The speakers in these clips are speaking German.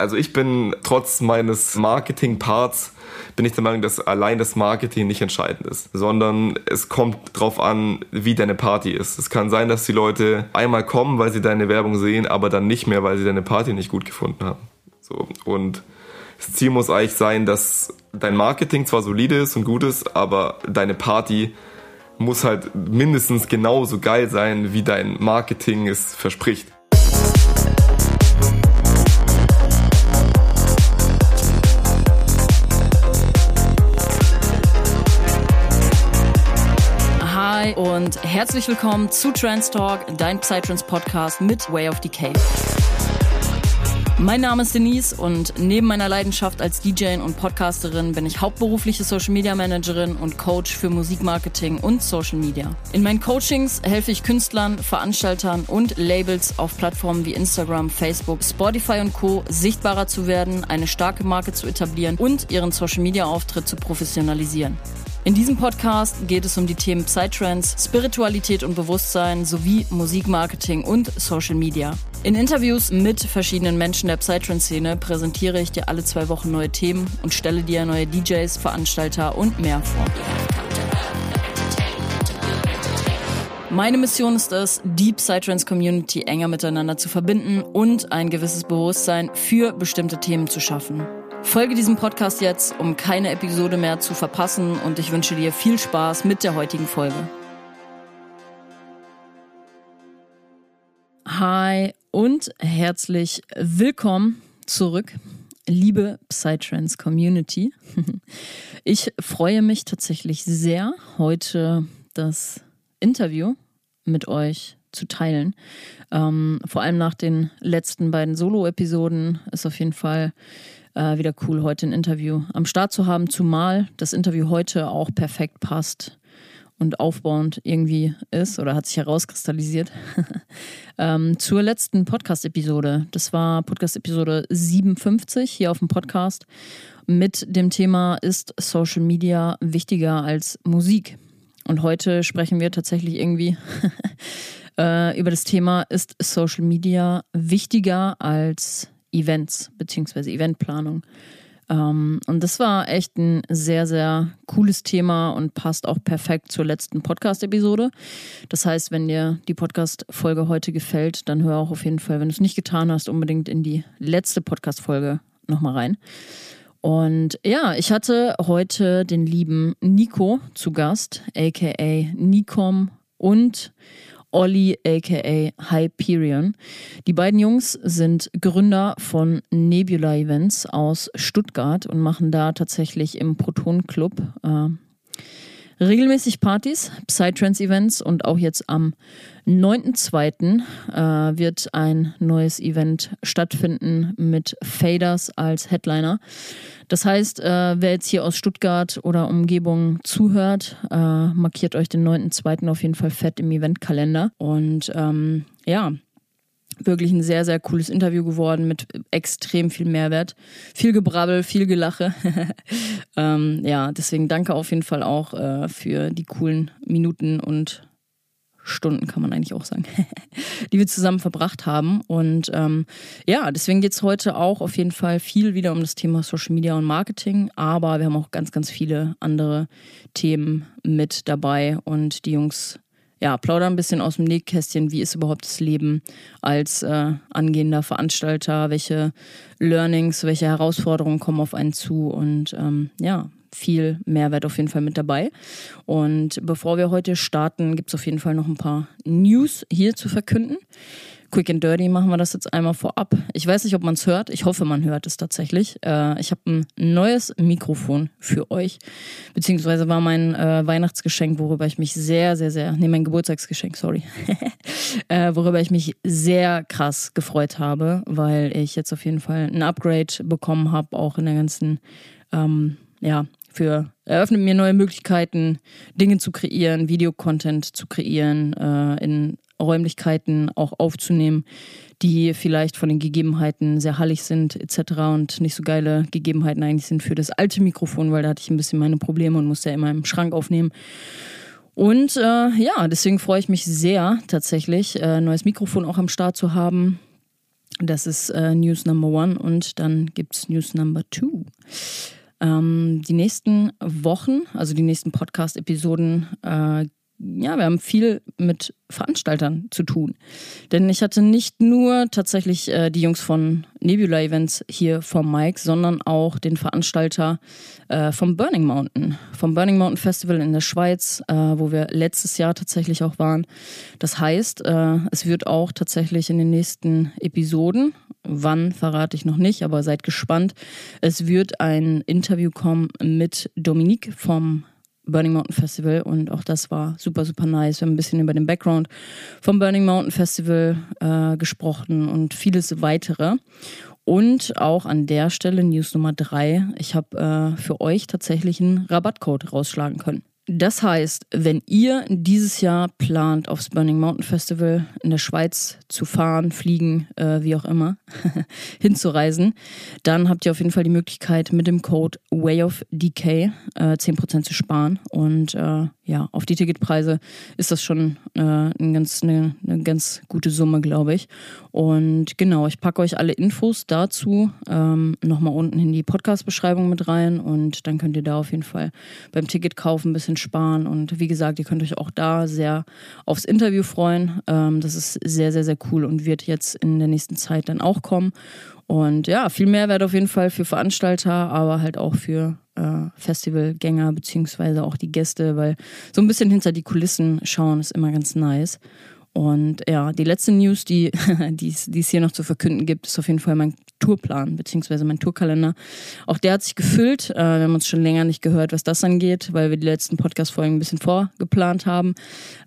Also ich bin trotz meines Marketing-Parts bin ich der Meinung, dass allein das Marketing nicht entscheidend ist, sondern es kommt drauf an, wie deine Party ist. Es kann sein, dass die Leute einmal kommen, weil sie deine Werbung sehen, aber dann nicht mehr, weil sie deine Party nicht gut gefunden haben. So und das Ziel muss eigentlich sein, dass dein Marketing zwar solide ist und gut ist, aber deine Party muss halt mindestens genauso geil sein, wie dein Marketing es verspricht. Und herzlich willkommen zu Trans Talk, dein Psytrance Podcast mit Way of Decay. Mein Name ist Denise und neben meiner Leidenschaft als DJ und Podcasterin bin ich hauptberufliche Social Media Managerin und Coach für Musikmarketing und Social Media. In meinen Coachings helfe ich Künstlern, Veranstaltern und Labels auf Plattformen wie Instagram, Facebook, Spotify und Co. sichtbarer zu werden, eine starke Marke zu etablieren und ihren Social Media Auftritt zu professionalisieren. In diesem Podcast geht es um die Themen Psytrance, Spiritualität und Bewusstsein sowie Musikmarketing und Social Media. In Interviews mit verschiedenen Menschen der Psytrance-Szene präsentiere ich dir alle zwei Wochen neue Themen und stelle dir neue DJs, Veranstalter und mehr vor. Meine Mission ist es, die Psytrance Community enger miteinander zu verbinden und ein gewisses Bewusstsein für bestimmte Themen zu schaffen. Folge diesem Podcast jetzt, um keine Episode mehr zu verpassen und ich wünsche dir viel Spaß mit der heutigen Folge. Hi und herzlich willkommen zurück, liebe Psytrance Community. Ich freue mich tatsächlich sehr, heute das Interview mit euch zu teilen. Ähm, vor allem nach den letzten beiden Solo-Episoden ist auf jeden Fall äh, wieder cool, heute ein Interview am Start zu haben, zumal das Interview heute auch perfekt passt und aufbauend irgendwie ist oder hat sich herauskristallisiert. ähm, zur letzten Podcast-Episode. Das war Podcast-Episode 57 hier auf dem Podcast mit dem Thema Ist Social Media wichtiger als Musik? Und heute sprechen wir tatsächlich irgendwie äh, über das Thema Ist Social Media wichtiger als Events beziehungsweise Eventplanung. Ähm, und das war echt ein sehr, sehr cooles Thema und passt auch perfekt zur letzten Podcast-Episode. Das heißt, wenn dir die Podcast-Folge heute gefällt, dann hör auch auf jeden Fall, wenn du es nicht getan hast, unbedingt in die letzte Podcast-Folge nochmal rein. Und ja, ich hatte heute den lieben Nico zu Gast, aka Nikom und Olli aka Hyperion. Die beiden Jungs sind Gründer von Nebula Events aus Stuttgart und machen da tatsächlich im Proton Club äh, regelmäßig Partys, Psytrance-Events und auch jetzt am 9.2. Äh, wird ein neues Event stattfinden mit Faders als Headliner. Das heißt, äh, wer jetzt hier aus Stuttgart oder Umgebung zuhört, äh, markiert euch den 9.2. auf jeden Fall fett im Eventkalender. Und ähm, ja, wirklich ein sehr, sehr cooles Interview geworden mit extrem viel Mehrwert. Viel Gebrabbel, viel Gelache. ähm, ja, deswegen danke auf jeden Fall auch äh, für die coolen Minuten und Stunden, kann man eigentlich auch sagen, die wir zusammen verbracht haben. Und ähm, ja, deswegen geht es heute auch auf jeden Fall viel wieder um das Thema Social Media und Marketing. Aber wir haben auch ganz, ganz viele andere Themen mit dabei. Und die Jungs ja, plaudern ein bisschen aus dem Nähkästchen, wie ist überhaupt das Leben als äh, angehender Veranstalter, welche Learnings, welche Herausforderungen kommen auf einen zu und ähm, ja, viel Mehrwert auf jeden Fall mit dabei. Und bevor wir heute starten, gibt es auf jeden Fall noch ein paar News hier zu verkünden. Quick and Dirty machen wir das jetzt einmal vorab. Ich weiß nicht, ob man es hört. Ich hoffe, man hört es tatsächlich. Äh, ich habe ein neues Mikrofon für euch. Beziehungsweise war mein äh, Weihnachtsgeschenk, worüber ich mich sehr, sehr, sehr, nee, mein Geburtstagsgeschenk, sorry. äh, worüber ich mich sehr krass gefreut habe, weil ich jetzt auf jeden Fall ein Upgrade bekommen habe, auch in der ganzen, ähm, ja, für eröffnet mir neue Möglichkeiten, Dinge zu kreieren, Videocontent zu kreieren, äh, in Räumlichkeiten auch aufzunehmen, die vielleicht von den Gegebenheiten sehr hallig sind etc. und nicht so geile Gegebenheiten eigentlich sind für das alte Mikrofon, weil da hatte ich ein bisschen meine Probleme und musste ja immer im Schrank aufnehmen. Und äh, ja, deswegen freue ich mich sehr tatsächlich, äh, neues Mikrofon auch am Start zu haben. Das ist äh, News Number One und dann gibt es News Number Two. Ähm, die nächsten Wochen, also die nächsten Podcast-Episoden, äh, ja, wir haben viel mit Veranstaltern zu tun. Denn ich hatte nicht nur tatsächlich äh, die Jungs von Nebula Events hier vom Mike, sondern auch den Veranstalter äh, vom Burning Mountain, vom Burning Mountain Festival in der Schweiz, äh, wo wir letztes Jahr tatsächlich auch waren. Das heißt, äh, es wird auch tatsächlich in den nächsten Episoden, wann verrate ich noch nicht, aber seid gespannt, es wird ein Interview kommen mit Dominique vom Burning Mountain Festival und auch das war super, super nice. Wir haben ein bisschen über den Background vom Burning Mountain Festival äh, gesprochen und vieles weitere. Und auch an der Stelle News Nummer drei. Ich habe äh, für euch tatsächlich einen Rabattcode rausschlagen können. Das heißt, wenn ihr dieses Jahr plant, aufs Burning Mountain Festival in der Schweiz zu fahren, fliegen, äh, wie auch immer, hinzureisen, dann habt ihr auf jeden Fall die Möglichkeit, mit dem Code WayOfDK äh, 10% zu sparen. Und äh, ja, auf die Ticketpreise ist das schon äh, ein ganz, eine, eine, ganz gute Summe, glaube ich. Und genau, ich packe euch alle Infos dazu ähm, nochmal unten in die Podcast-Beschreibung mit rein und dann könnt ihr da auf jeden Fall beim Ticket kaufen ein bisschen sparen. Und wie gesagt, ihr könnt euch auch da sehr aufs Interview freuen. Ähm, das ist sehr, sehr, sehr cool und wird jetzt in der nächsten Zeit dann auch kommen. Und ja, viel Mehrwert auf jeden Fall für Veranstalter, aber halt auch für äh, Festivalgänger beziehungsweise auch die Gäste, weil so ein bisschen hinter die Kulissen schauen ist immer ganz nice. Und ja, die letzte News, die, die es hier noch zu verkünden gibt, ist auf jeden Fall mein Tourplan beziehungsweise mein Tourkalender. Auch der hat sich gefüllt. Äh, wir haben uns schon länger nicht gehört, was das angeht, weil wir die letzten Podcast-Folgen ein bisschen vorgeplant haben.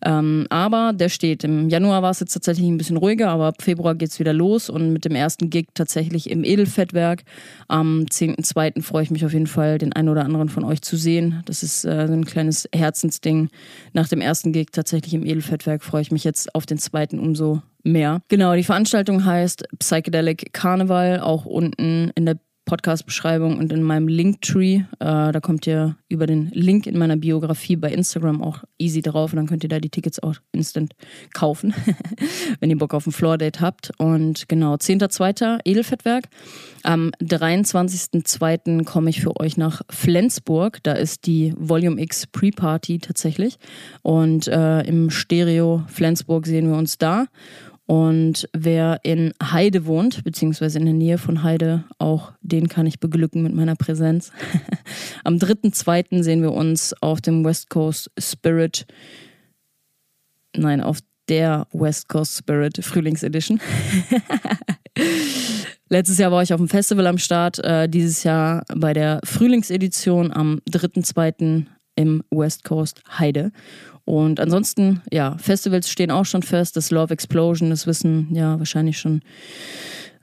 Ähm, aber der steht. Im Januar war es jetzt tatsächlich ein bisschen ruhiger, aber ab Februar geht es wieder los und mit dem ersten Gig tatsächlich im Edelfettwerk. Am 10.2. freue ich mich auf jeden Fall, den einen oder anderen von euch zu sehen. Das ist äh, so ein kleines Herzensding. Nach dem ersten Gig tatsächlich im Edelfettwerk freue ich mich jetzt auf den zweiten umso mehr. Genau, die Veranstaltung heißt Psychedelic Carnival, auch unten in der Podcast-Beschreibung und in meinem Linktree. Äh, da kommt ihr über den Link in meiner Biografie bei Instagram auch easy drauf und dann könnt ihr da die Tickets auch instant kaufen, wenn ihr Bock auf ein Floor-Date habt. Und genau, 10.2. Edelfettwerk. Am 23.2. komme ich für euch nach Flensburg. Da ist die Volume X Pre-Party tatsächlich. Und äh, im Stereo Flensburg sehen wir uns da. Und wer in Heide wohnt, beziehungsweise in der Nähe von Heide, auch den kann ich beglücken mit meiner Präsenz. Am 3.2. sehen wir uns auf dem West Coast Spirit, nein, auf der West Coast Spirit Frühlingsedition. Letztes Jahr war ich auf dem Festival am Start, äh, dieses Jahr bei der Frühlingsedition am 3.2. im West Coast Heide. Und ansonsten, ja, Festivals stehen auch schon fest. Das Love Explosion, das wissen ja wahrscheinlich schon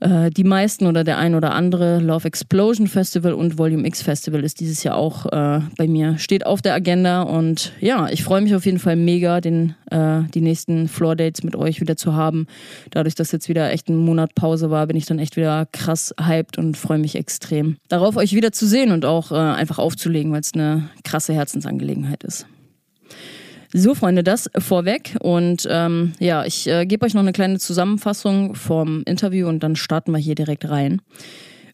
äh, die meisten oder der ein oder andere. Love Explosion Festival und Volume X Festival ist dieses Jahr auch äh, bei mir, steht auf der Agenda. Und ja, ich freue mich auf jeden Fall mega, den, äh, die nächsten Floor Dates mit euch wieder zu haben. Dadurch, dass jetzt wieder echt ein Monat Pause war, bin ich dann echt wieder krass hyped und freue mich extrem darauf, euch wieder zu sehen und auch äh, einfach aufzulegen, weil es eine krasse Herzensangelegenheit ist. So, Freunde, das vorweg. Und ähm, ja, ich äh, gebe euch noch eine kleine Zusammenfassung vom Interview und dann starten wir hier direkt rein.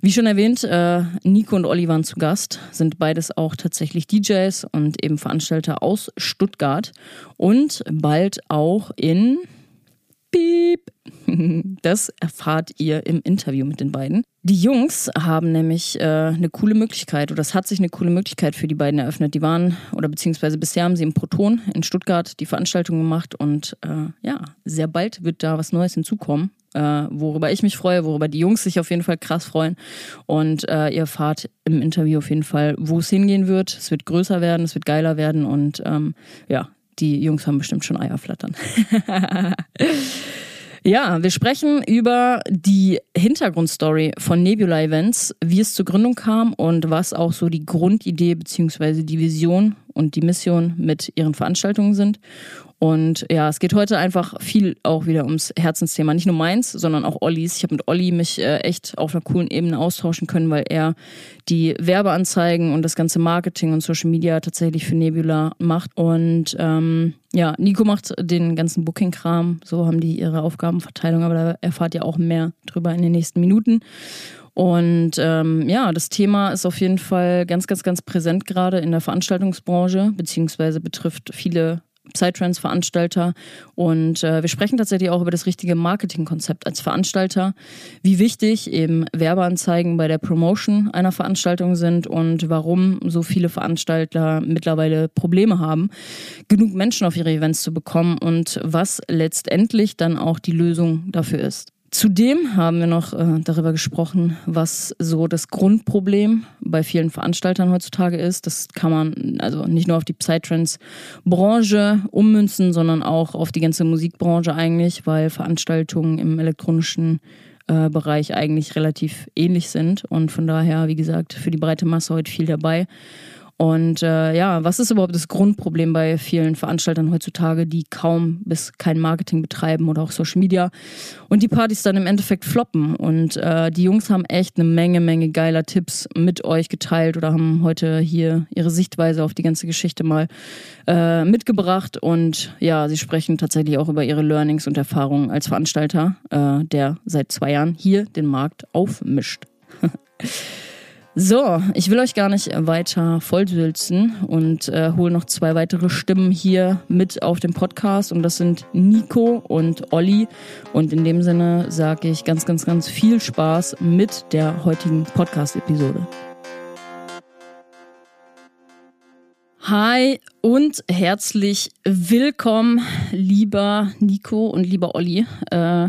Wie schon erwähnt, äh, Nico und Olli waren zu Gast, sind beides auch tatsächlich DJs und eben Veranstalter aus Stuttgart und bald auch in Piep. Das erfahrt ihr im Interview mit den beiden. Die Jungs haben nämlich äh, eine coole Möglichkeit, oder es hat sich eine coole Möglichkeit für die beiden eröffnet. Die waren, oder beziehungsweise bisher haben sie im Proton in Stuttgart die Veranstaltung gemacht und äh, ja, sehr bald wird da was Neues hinzukommen, äh, worüber ich mich freue, worüber die Jungs sich auf jeden Fall krass freuen. Und äh, ihr erfahrt im Interview auf jeden Fall, wo es hingehen wird. Es wird größer werden, es wird geiler werden und ähm, ja, die Jungs haben bestimmt schon Eierflattern. ja, wir sprechen über die Hintergrundstory von Nebula Events, wie es zur Gründung kam und was auch so die Grundidee bzw. die Vision und die Mission mit ihren Veranstaltungen sind. Und ja, es geht heute einfach viel auch wieder ums Herzensthema. Nicht nur meins, sondern auch Ollis. Ich habe mit Olli mich äh, echt auf einer coolen Ebene austauschen können, weil er die Werbeanzeigen und das ganze Marketing und Social Media tatsächlich für Nebula macht. Und ähm, ja, Nico macht den ganzen Booking-Kram. So haben die ihre Aufgabenverteilung, aber da erfahrt ihr auch mehr drüber in den nächsten Minuten. Und ähm, ja, das Thema ist auf jeden Fall ganz, ganz, ganz präsent gerade in der Veranstaltungsbranche, beziehungsweise betrifft viele Psytrance-Veranstalter. Und äh, wir sprechen tatsächlich auch über das richtige Marketingkonzept als Veranstalter, wie wichtig eben Werbeanzeigen bei der Promotion einer Veranstaltung sind und warum so viele Veranstalter mittlerweile Probleme haben, genug Menschen auf ihre Events zu bekommen und was letztendlich dann auch die Lösung dafür ist. Zudem haben wir noch äh, darüber gesprochen, was so das Grundproblem bei vielen Veranstaltern heutzutage ist. Das kann man also nicht nur auf die Psytrance-Branche ummünzen, sondern auch auf die ganze Musikbranche eigentlich, weil Veranstaltungen im elektronischen äh, Bereich eigentlich relativ ähnlich sind. Und von daher, wie gesagt, für die breite Masse heute viel dabei. Und äh, ja, was ist überhaupt das Grundproblem bei vielen Veranstaltern heutzutage, die kaum bis kein Marketing betreiben oder auch Social Media und die Partys dann im Endeffekt floppen? Und äh, die Jungs haben echt eine Menge, Menge geiler Tipps mit euch geteilt oder haben heute hier ihre Sichtweise auf die ganze Geschichte mal äh, mitgebracht. Und ja, sie sprechen tatsächlich auch über ihre Learnings und Erfahrungen als Veranstalter, äh, der seit zwei Jahren hier den Markt aufmischt. So, ich will euch gar nicht weiter vollsülzen und äh, hole noch zwei weitere Stimmen hier mit auf dem Podcast und das sind Nico und Olli und in dem Sinne sage ich ganz, ganz, ganz viel Spaß mit der heutigen Podcast-Episode. Hi und herzlich willkommen, lieber Nico und lieber Olli. Äh,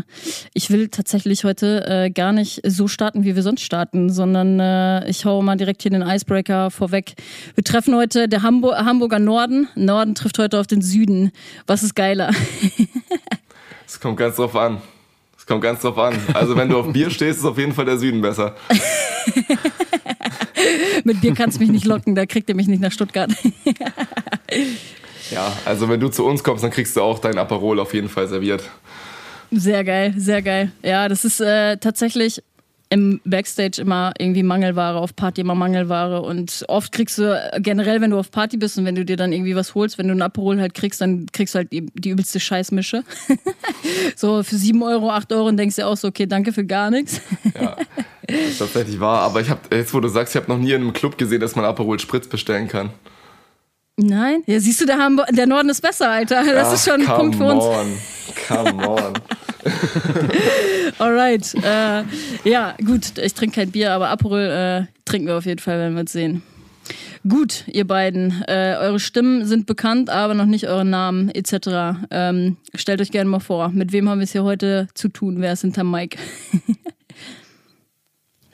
ich will tatsächlich heute äh, gar nicht so starten, wie wir sonst starten, sondern äh, ich hau mal direkt hier den Icebreaker vorweg. Wir treffen heute der Hamburg Hamburger Norden. Norden trifft heute auf den Süden. Was ist geiler? Es kommt ganz drauf an. Kommt ganz drauf an. Also wenn du auf Bier stehst, ist auf jeden Fall der Süden besser. Mit Bier kannst du mich nicht locken, da kriegt ihr mich nicht nach Stuttgart. ja, also wenn du zu uns kommst, dann kriegst du auch dein Aperol auf jeden Fall serviert. Sehr geil, sehr geil. Ja, das ist äh, tatsächlich im Backstage immer irgendwie Mangelware, auf Party immer Mangelware und oft kriegst du generell, wenn du auf Party bist und wenn du dir dann irgendwie was holst, wenn du einen Aperol halt kriegst, dann kriegst du halt die, die übelste Scheißmische. so für 7 Euro, 8 Euro und denkst dir auch so, okay, danke für gar nichts. ja, das tatsächlich wahr, aber ich habe, jetzt wo du sagst, ich habe noch nie in einem Club gesehen, dass man Aperol Spritz bestellen kann. Nein, ja, siehst du, der, Hamburg, der Norden ist besser, Alter. Das Ach, ist schon ein Punkt für uns. On. Come on. Alright. Äh, ja, gut, ich trinke kein Bier, aber Aperol äh, trinken wir auf jeden Fall, wenn wir uns sehen. Gut, ihr beiden. Äh, eure Stimmen sind bekannt, aber noch nicht eure Namen etc. Ähm, stellt euch gerne mal vor, mit wem haben wir es hier heute zu tun? Wer ist hinter Mike?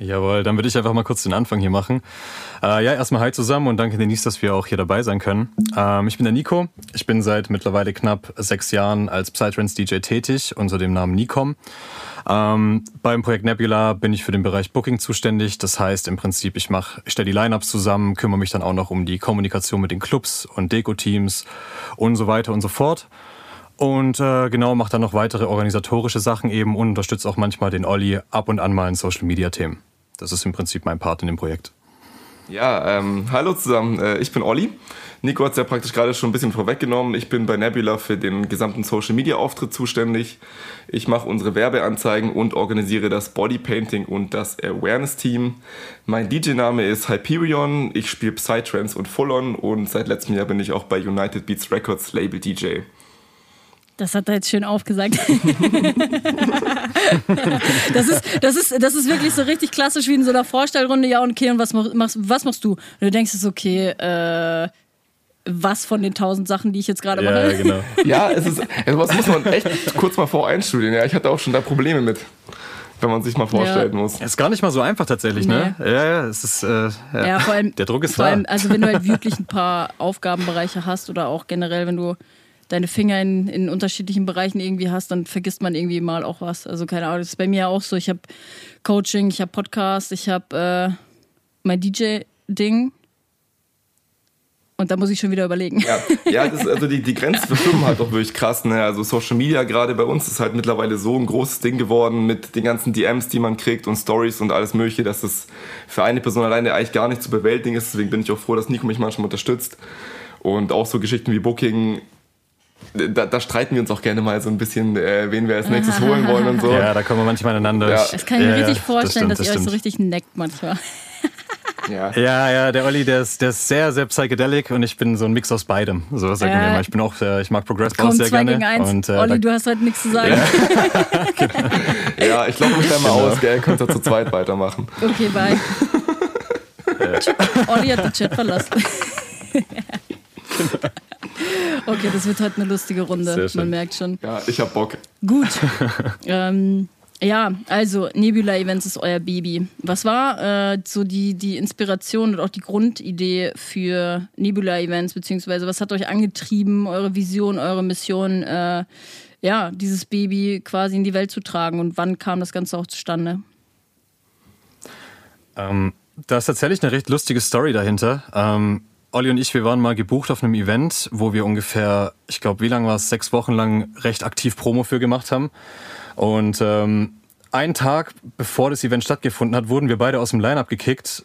Jawohl, dann würde ich einfach mal kurz den Anfang hier machen. Äh, ja, erstmal hi zusammen und danke Denise, dass wir auch hier dabei sein können. Ähm, ich bin der Nico. Ich bin seit mittlerweile knapp sechs Jahren als Psytrance-DJ tätig unter dem Namen Nikom. Ähm, beim Projekt Nebula bin ich für den Bereich Booking zuständig. Das heißt im Prinzip, ich mache, ich stelle die Lineups zusammen, kümmere mich dann auch noch um die Kommunikation mit den Clubs und Deko-Teams und so weiter und so fort. Und äh, genau, mache dann noch weitere organisatorische Sachen eben und unterstütze auch manchmal den Olli ab und an mal in Social-Media-Themen. Das ist im Prinzip mein Part in dem Projekt. Ja, ähm, hallo zusammen, äh, ich bin Olli. Nico hat es ja praktisch gerade schon ein bisschen vorweggenommen. Ich bin bei Nebula für den gesamten Social Media Auftritt zuständig. Ich mache unsere Werbeanzeigen und organisiere das Bodypainting und das Awareness Team. Mein DJ-Name ist Hyperion. Ich spiele Psytrance und Full-On und seit letztem Jahr bin ich auch bei United Beats Records Label DJ. Das hat er jetzt schön aufgesagt. das, ist, das, ist, das ist wirklich so richtig klassisch wie in so einer Vorstellrunde. Ja, okay, und was machst, was machst du? Und du denkst es okay, äh, was von den tausend Sachen, die ich jetzt gerade mache. Ja, genau. ja, es ist, also was muss man echt kurz mal voreinstudieren. Ja, ich hatte auch schon da Probleme mit wenn man sich mal vorstellen ja. muss. Ist gar nicht mal so einfach tatsächlich, ne? nee. ne? Ja, ja, es ist, äh, ja. ja. vor allem, der Druck ist vor da. Allem, also wenn du halt wirklich ein paar Aufgabenbereiche hast oder auch generell, wenn du deine Finger in, in unterschiedlichen Bereichen irgendwie hast, dann vergisst man irgendwie mal auch was. Also keine Ahnung, das ist bei mir auch so. Ich habe Coaching, ich habe Podcast, ich habe äh, mein DJ-Ding. Und da muss ich schon wieder überlegen. Ja, ja das, also die, die Grenzen verschwimmen halt auch wirklich krass. Ne? Also Social Media gerade bei uns ist halt mittlerweile so ein großes Ding geworden mit den ganzen DMs, die man kriegt und Stories und alles mögliche, dass das für eine Person alleine eigentlich gar nicht zu bewältigen ist. Deswegen bin ich auch froh, dass Nico mich manchmal unterstützt. Und auch so Geschichten wie Booking, da, da, streiten wir uns auch gerne mal so ein bisschen, äh, wen wir als nächstes holen wollen und so. Ja, da kommen wir manchmal aneinander. Ja. Das kann ich mir ja, richtig vorstellen, das stimmt, dass das ihr euch so richtig neckt manchmal. Ja. ja, ja, der Olli, der ist, der ist sehr, sehr psychedelic und ich bin so ein Mix aus beidem. So sagen äh, wir mal. Ich bin auch, äh, ich mag Progress auch sehr zwei gerne. Gegen eins. Und, äh, Olli, du hast heute nichts zu sagen. Ja, genau. ja ich glaube mich da mal genau. aus, gell? Könnt ihr zu zweit weitermachen. Okay, bye. Olli hat den Chat verlassen. Okay, das wird heute eine lustige Runde. Man merkt schon. Ja, ich hab Bock. Gut. ähm, ja, also Nebula Events ist euer Baby. Was war äh, so die, die Inspiration und auch die Grundidee für Nebula Events, beziehungsweise was hat euch angetrieben, eure Vision, eure Mission, äh, ja, dieses Baby quasi in die Welt zu tragen und wann kam das Ganze auch zustande? Ähm, da ist tatsächlich eine recht lustige Story dahinter. Ähm, Olli und ich, wir waren mal gebucht auf einem Event, wo wir ungefähr, ich glaube, wie lange war es, sechs Wochen lang recht aktiv Promo für gemacht haben. Und ähm, einen Tag bevor das Event stattgefunden hat, wurden wir beide aus dem Line-Up gekickt.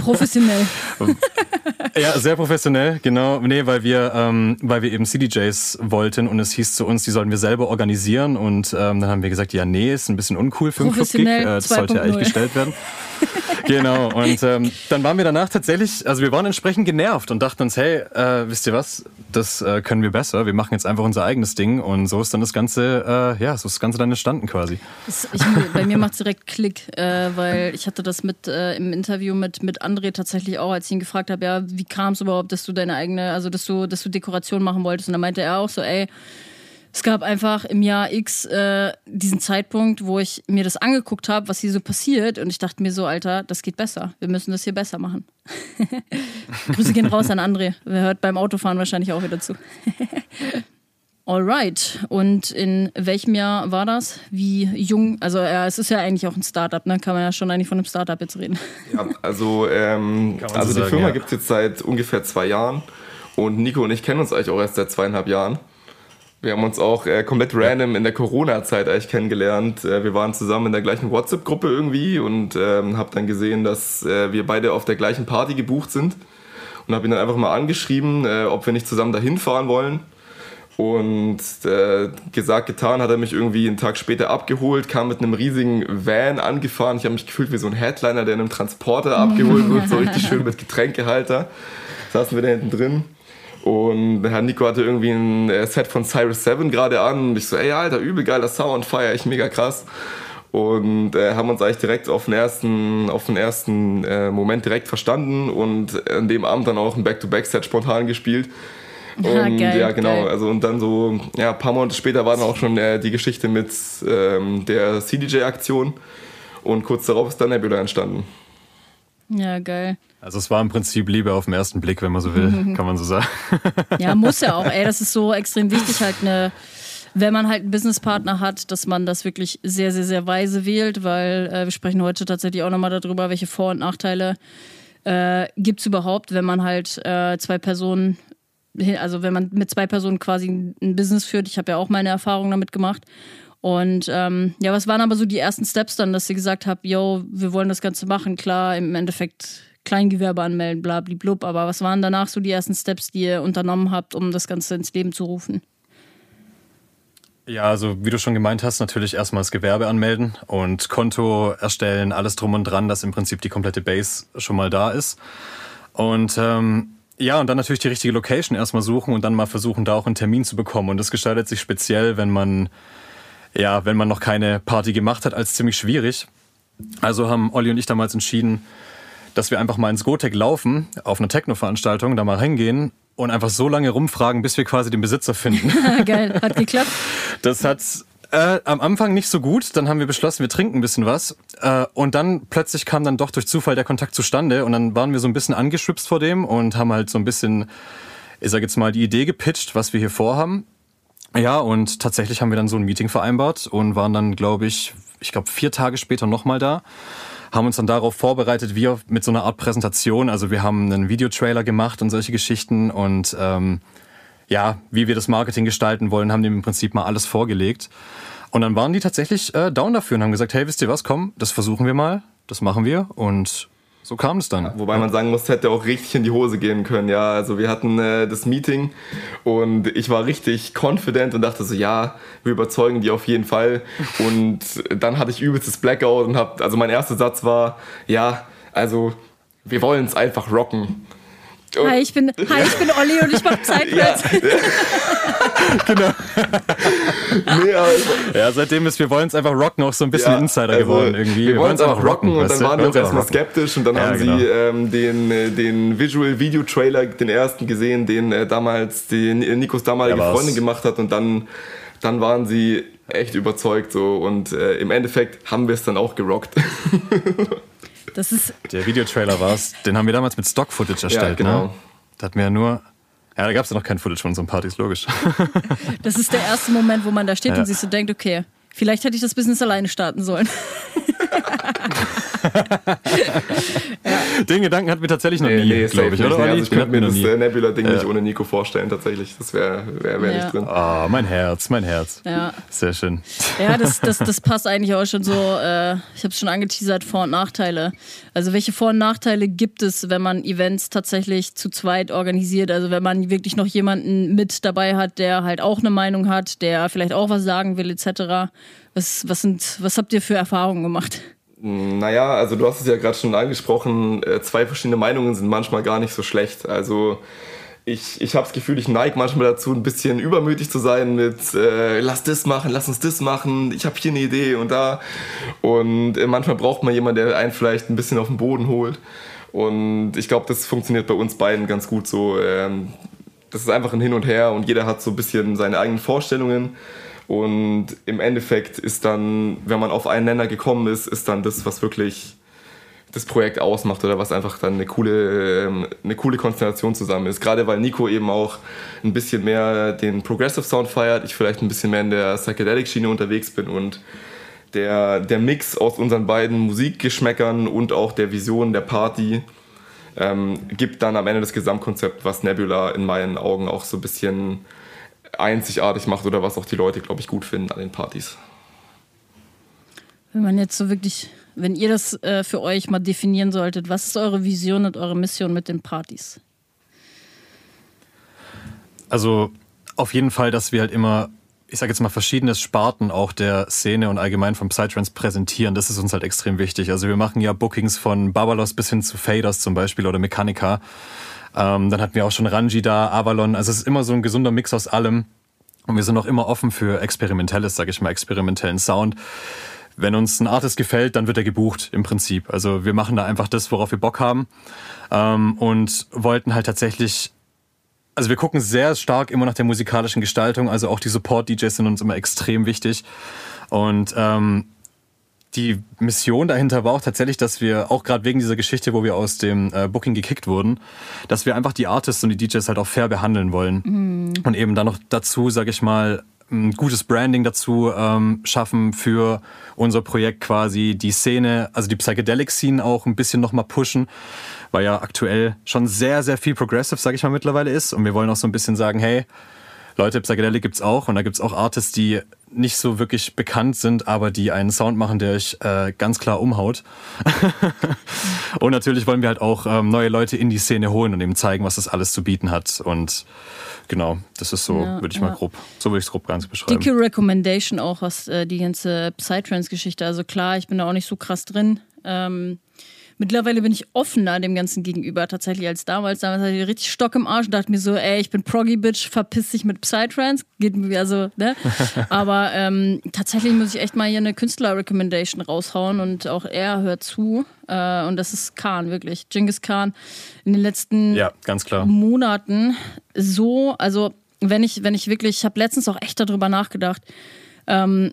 Professionell. ja, sehr professionell, genau. Nee, weil wir, ähm, weil wir eben CDJs wollten und es hieß zu uns, die sollten wir selber organisieren. Und ähm, dann haben wir gesagt, ja, nee, ist ein bisschen uncool für einen Club-Gig. Äh, das sollte ja eigentlich gestellt werden. genau. Und ähm, dann waren wir danach tatsächlich, also wir waren entsprechend genervt und dachten uns, hey, äh, wisst ihr was, das äh, können wir besser. Wir machen jetzt einfach unser eigenes Ding. Und so ist dann das Ganze, äh, ja, so ist das Ganze dann entstanden quasi. Das, ich, bei mir macht es direkt Klick, äh, weil ich hatte das mit äh, im Interview mit, mit André tatsächlich auch, als ich ihn gefragt habe, ja, wie kam es überhaupt, dass du deine eigene, also dass du, dass du Dekoration machen wolltest. Und dann meinte er auch so, ey, es gab einfach im Jahr X äh, diesen Zeitpunkt, wo ich mir das angeguckt habe, was hier so passiert. Und ich dachte mir so, Alter, das geht besser. Wir müssen das hier besser machen. Grüße gehen raus an André. Wer hört beim Autofahren wahrscheinlich auch wieder zu. Alright. Und in welchem Jahr war das? Wie jung? Also ja, es ist ja eigentlich auch ein Startup, ne? Kann man ja schon eigentlich von einem Startup jetzt reden. Ja, also, ähm, also so die sagen, Firma ja. gibt es jetzt seit ungefähr zwei Jahren. Und Nico und ich kennen uns eigentlich auch erst seit zweieinhalb Jahren. Wir haben uns auch äh, komplett random in der Corona-Zeit eigentlich kennengelernt. Äh, wir waren zusammen in der gleichen WhatsApp-Gruppe irgendwie und ähm, habe dann gesehen, dass äh, wir beide auf der gleichen Party gebucht sind und habe ihn dann einfach mal angeschrieben, äh, ob wir nicht zusammen dahin fahren wollen. Und äh, gesagt, getan, hat er mich irgendwie einen Tag später abgeholt, kam mit einem riesigen Van angefahren. Ich habe mich gefühlt wie so ein Headliner, der in einem Transporter abgeholt wird, so richtig schön mit Getränkehalter. Saßen wir da hinten drin. Und Herr Nico hatte irgendwie ein äh, Set von Cyrus 7 gerade an. Und ich so, ey, Alter, übel geiler Sound, feier ich mega krass. Und äh, haben uns eigentlich direkt auf den ersten, auf den ersten äh, Moment direkt verstanden und an dem Abend dann auch ein Back-to-Back-Set spontan gespielt. Und ah, geil, ja, genau, geil. also und dann so, ja, ein paar Monate später war dann auch schon äh, die Geschichte mit ähm, der CDJ-Aktion und kurz darauf ist dann Nebula entstanden. Ja, geil. Also es war im Prinzip Liebe auf den ersten Blick, wenn man so will, kann man so sagen. Ja, muss ja auch. Ey, das ist so extrem wichtig, halt eine, wenn man halt einen Businesspartner hat, dass man das wirklich sehr, sehr, sehr weise wählt, weil äh, wir sprechen heute tatsächlich auch nochmal darüber, welche Vor- und Nachteile äh, gibt es überhaupt, wenn man halt äh, zwei Personen, also wenn man mit zwei Personen quasi ein Business führt. Ich habe ja auch meine Erfahrungen damit gemacht. Und ähm, ja, was waren aber so die ersten Steps dann, dass sie gesagt habt, yo, wir wollen das Ganze machen? Klar, im Endeffekt Kleingewerbe anmelden, blub. Aber was waren danach so die ersten Steps, die ihr unternommen habt, um das Ganze ins Leben zu rufen? Ja, also wie du schon gemeint hast, natürlich erstmal das Gewerbe anmelden und Konto erstellen, alles drum und dran, dass im Prinzip die komplette Base schon mal da ist. Und ähm, ja, und dann natürlich die richtige Location erstmal suchen und dann mal versuchen, da auch einen Termin zu bekommen. Und das gestaltet sich speziell, wenn man ja, wenn man noch keine Party gemacht hat, als ziemlich schwierig. Also haben Olli und ich damals entschieden, dass wir einfach mal ins Gotec laufen, auf einer Techno-Veranstaltung, da mal hingehen und einfach so lange rumfragen, bis wir quasi den Besitzer finden. Geil, hat geklappt. Das hat äh, am Anfang nicht so gut. Dann haben wir beschlossen, wir trinken ein bisschen was. Äh, und dann plötzlich kam dann doch durch Zufall der Kontakt zustande. Und dann waren wir so ein bisschen angeschwipst vor dem und haben halt so ein bisschen, ich sag jetzt mal, die Idee gepitcht, was wir hier vorhaben. Ja, und tatsächlich haben wir dann so ein Meeting vereinbart und waren dann, glaube ich, ich glaube vier Tage später nochmal da, haben uns dann darauf vorbereitet, wie mit so einer Art Präsentation. Also wir haben einen Videotrailer gemacht und solche Geschichten und ähm, ja, wie wir das Marketing gestalten wollen, haben dem im Prinzip mal alles vorgelegt. Und dann waren die tatsächlich äh, down dafür und haben gesagt, hey, wisst ihr was, komm, das versuchen wir mal, das machen wir und so kam es dann. Wobei man sagen muss, hätte auch richtig in die Hose gehen können. Ja, also wir hatten äh, das Meeting und ich war richtig confident und dachte so, ja, wir überzeugen die auf jeden Fall. Und dann hatte ich übelstes Blackout und hab, also mein erster Satz war, ja, also wir wollen es einfach rocken. Hi, ich bin, hi, ich bin Olli und ich mache Zeitwärts. Ja. genau. nee, also, ja, seitdem ist wir wollen es einfach rocken auch so ein bisschen ja, Insider also, geworden irgendwie. Wir, wollen es einfach rocken, rocken und dann waren wir auch erstmal skeptisch und dann ja, haben genau. sie ähm, den, äh, den Visual Video Trailer, den ersten gesehen, den äh, damals die Nikos damalige Freundin gemacht hat und dann dann waren sie echt überzeugt so und äh, im Endeffekt haben wir es dann auch gerockt. Das ist Der Videotrailer war es, den haben wir damals mit Stock-Footage erstellt. Ja, genau. Ne? Da hatten wir ja nur ja, da gab es ja noch kein Footage von unseren Partys, logisch. Das ist der erste Moment, wo man da steht ja. und sich so denkt, okay, vielleicht hätte ich das Business alleine starten sollen. Den Gedanken hatten wir tatsächlich noch nie, nee, glaube ich, oder? Nee, also ich könnte mir das nie. Nebula-Ding ja. nicht ohne Nico vorstellen, tatsächlich. Das wäre wär, wär ja. nicht drin. Ah, oh, mein Herz, mein Herz. Ja. Sehr schön. Ja, das, das, das passt eigentlich auch schon so, äh, ich habe es schon angeteasert, Vor- und Nachteile. Also welche Vor- und Nachteile gibt es, wenn man Events tatsächlich zu zweit organisiert? Also wenn man wirklich noch jemanden mit dabei hat, der halt auch eine Meinung hat, der vielleicht auch was sagen will, etc. Was, was, sind, was habt ihr für Erfahrungen gemacht? Naja, also du hast es ja gerade schon angesprochen, äh, zwei verschiedene Meinungen sind manchmal gar nicht so schlecht. Also ich, ich habe das Gefühl, ich neige manchmal dazu, ein bisschen übermütig zu sein mit äh, lass das machen, lass uns das machen, ich habe hier eine Idee und da. Und äh, manchmal braucht man jemanden, der einen vielleicht ein bisschen auf den Boden holt. Und ich glaube, das funktioniert bei uns beiden ganz gut so. Ähm, das ist einfach ein Hin und Her und jeder hat so ein bisschen seine eigenen Vorstellungen. Und im Endeffekt ist dann, wenn man auf einen Nenner gekommen ist, ist dann das, was wirklich das Projekt ausmacht oder was einfach dann eine coole, ähm, eine coole Konstellation zusammen ist. Gerade weil Nico eben auch ein bisschen mehr den Progressive Sound feiert, ich vielleicht ein bisschen mehr in der Psychedelic-Schiene unterwegs bin und der, der Mix aus unseren beiden Musikgeschmäckern und auch der Vision der Party ähm, gibt dann am Ende das Gesamtkonzept, was Nebula in meinen Augen auch so ein bisschen einzigartig macht oder was auch die Leute, glaube ich, gut finden an den Partys. Wenn man jetzt so wirklich, wenn ihr das äh, für euch mal definieren solltet, was ist eure Vision und eure Mission mit den Partys? Also auf jeden Fall, dass wir halt immer, ich sage jetzt mal, verschiedene Sparten auch der Szene und allgemein vom Psytrance präsentieren. Das ist uns halt extrem wichtig. Also wir machen ja Bookings von Barbalos bis hin zu Faders zum Beispiel oder Mechanica. Ähm, dann hatten wir auch schon Ranji da, Avalon. Also es ist immer so ein gesunder Mix aus allem. Und wir sind auch immer offen für experimentelles, sage ich mal, experimentellen Sound. Wenn uns ein Artist gefällt, dann wird er gebucht im Prinzip. Also wir machen da einfach das, worauf wir Bock haben. Ähm, und wollten halt tatsächlich also wir gucken sehr stark immer nach der musikalischen Gestaltung. Also auch die Support-DJs sind uns immer extrem wichtig. Und ähm, die Mission dahinter war auch tatsächlich, dass wir auch gerade wegen dieser Geschichte, wo wir aus dem äh, Booking gekickt wurden, dass wir einfach die Artists und die DJs halt auch fair behandeln wollen mhm. und eben dann noch dazu, sage ich mal, ein gutes Branding dazu ähm, schaffen für unser Projekt quasi, die Szene, also die Psychedelic Scene auch ein bisschen nochmal pushen, weil ja aktuell schon sehr, sehr viel Progressive, sage ich mal, mittlerweile ist und wir wollen auch so ein bisschen sagen, hey, Leute, Psychedelic gibt's auch und da gibt's auch Artists, die nicht so wirklich bekannt sind, aber die einen Sound machen, der euch äh, ganz klar umhaut. und natürlich wollen wir halt auch ähm, neue Leute in die Szene holen und eben zeigen, was das alles zu bieten hat. Und genau, das ist so, ja, würde ich ja. mal grob, so würde ich es grob ganz beschreiben. Dicke Recommendation auch, was äh, die ganze Psytrance-Geschichte. Also klar, ich bin da auch nicht so krass drin. Ähm, mittlerweile bin ich offener dem Ganzen gegenüber tatsächlich als damals. Damals hatte ich richtig Stock im Arsch und dachte mir so, ey, ich bin Proggy Bitch, verpiss dich mit Psytrance. Geht mir also, ne? Aber ähm, tatsächlich muss ich echt mal hier eine Künstler-Recommendation raushauen und auch er hört zu. Äh, und das ist Khan, wirklich. Genghis Khan in den letzten ja, ganz klar. Monaten so, also wenn ich, wenn ich wirklich, ich habe letztens auch echt darüber nachgedacht, ähm,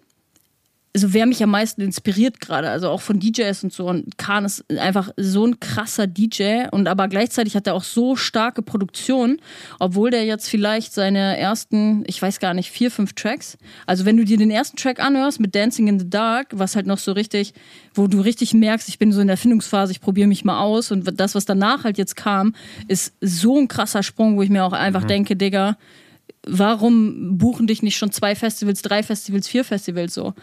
also wer mich am meisten inspiriert gerade, also auch von DJs und so. Und Khan ist einfach so ein krasser DJ und aber gleichzeitig hat er auch so starke Produktion, obwohl der jetzt vielleicht seine ersten, ich weiß gar nicht, vier, fünf Tracks. Also wenn du dir den ersten Track anhörst mit Dancing in the Dark, was halt noch so richtig, wo du richtig merkst, ich bin so in der Erfindungsphase, ich probiere mich mal aus und das, was danach halt jetzt kam, ist so ein krasser Sprung, wo ich mir auch einfach mhm. denke, Digga, warum buchen dich nicht schon zwei Festivals, drei Festivals, vier Festivals so?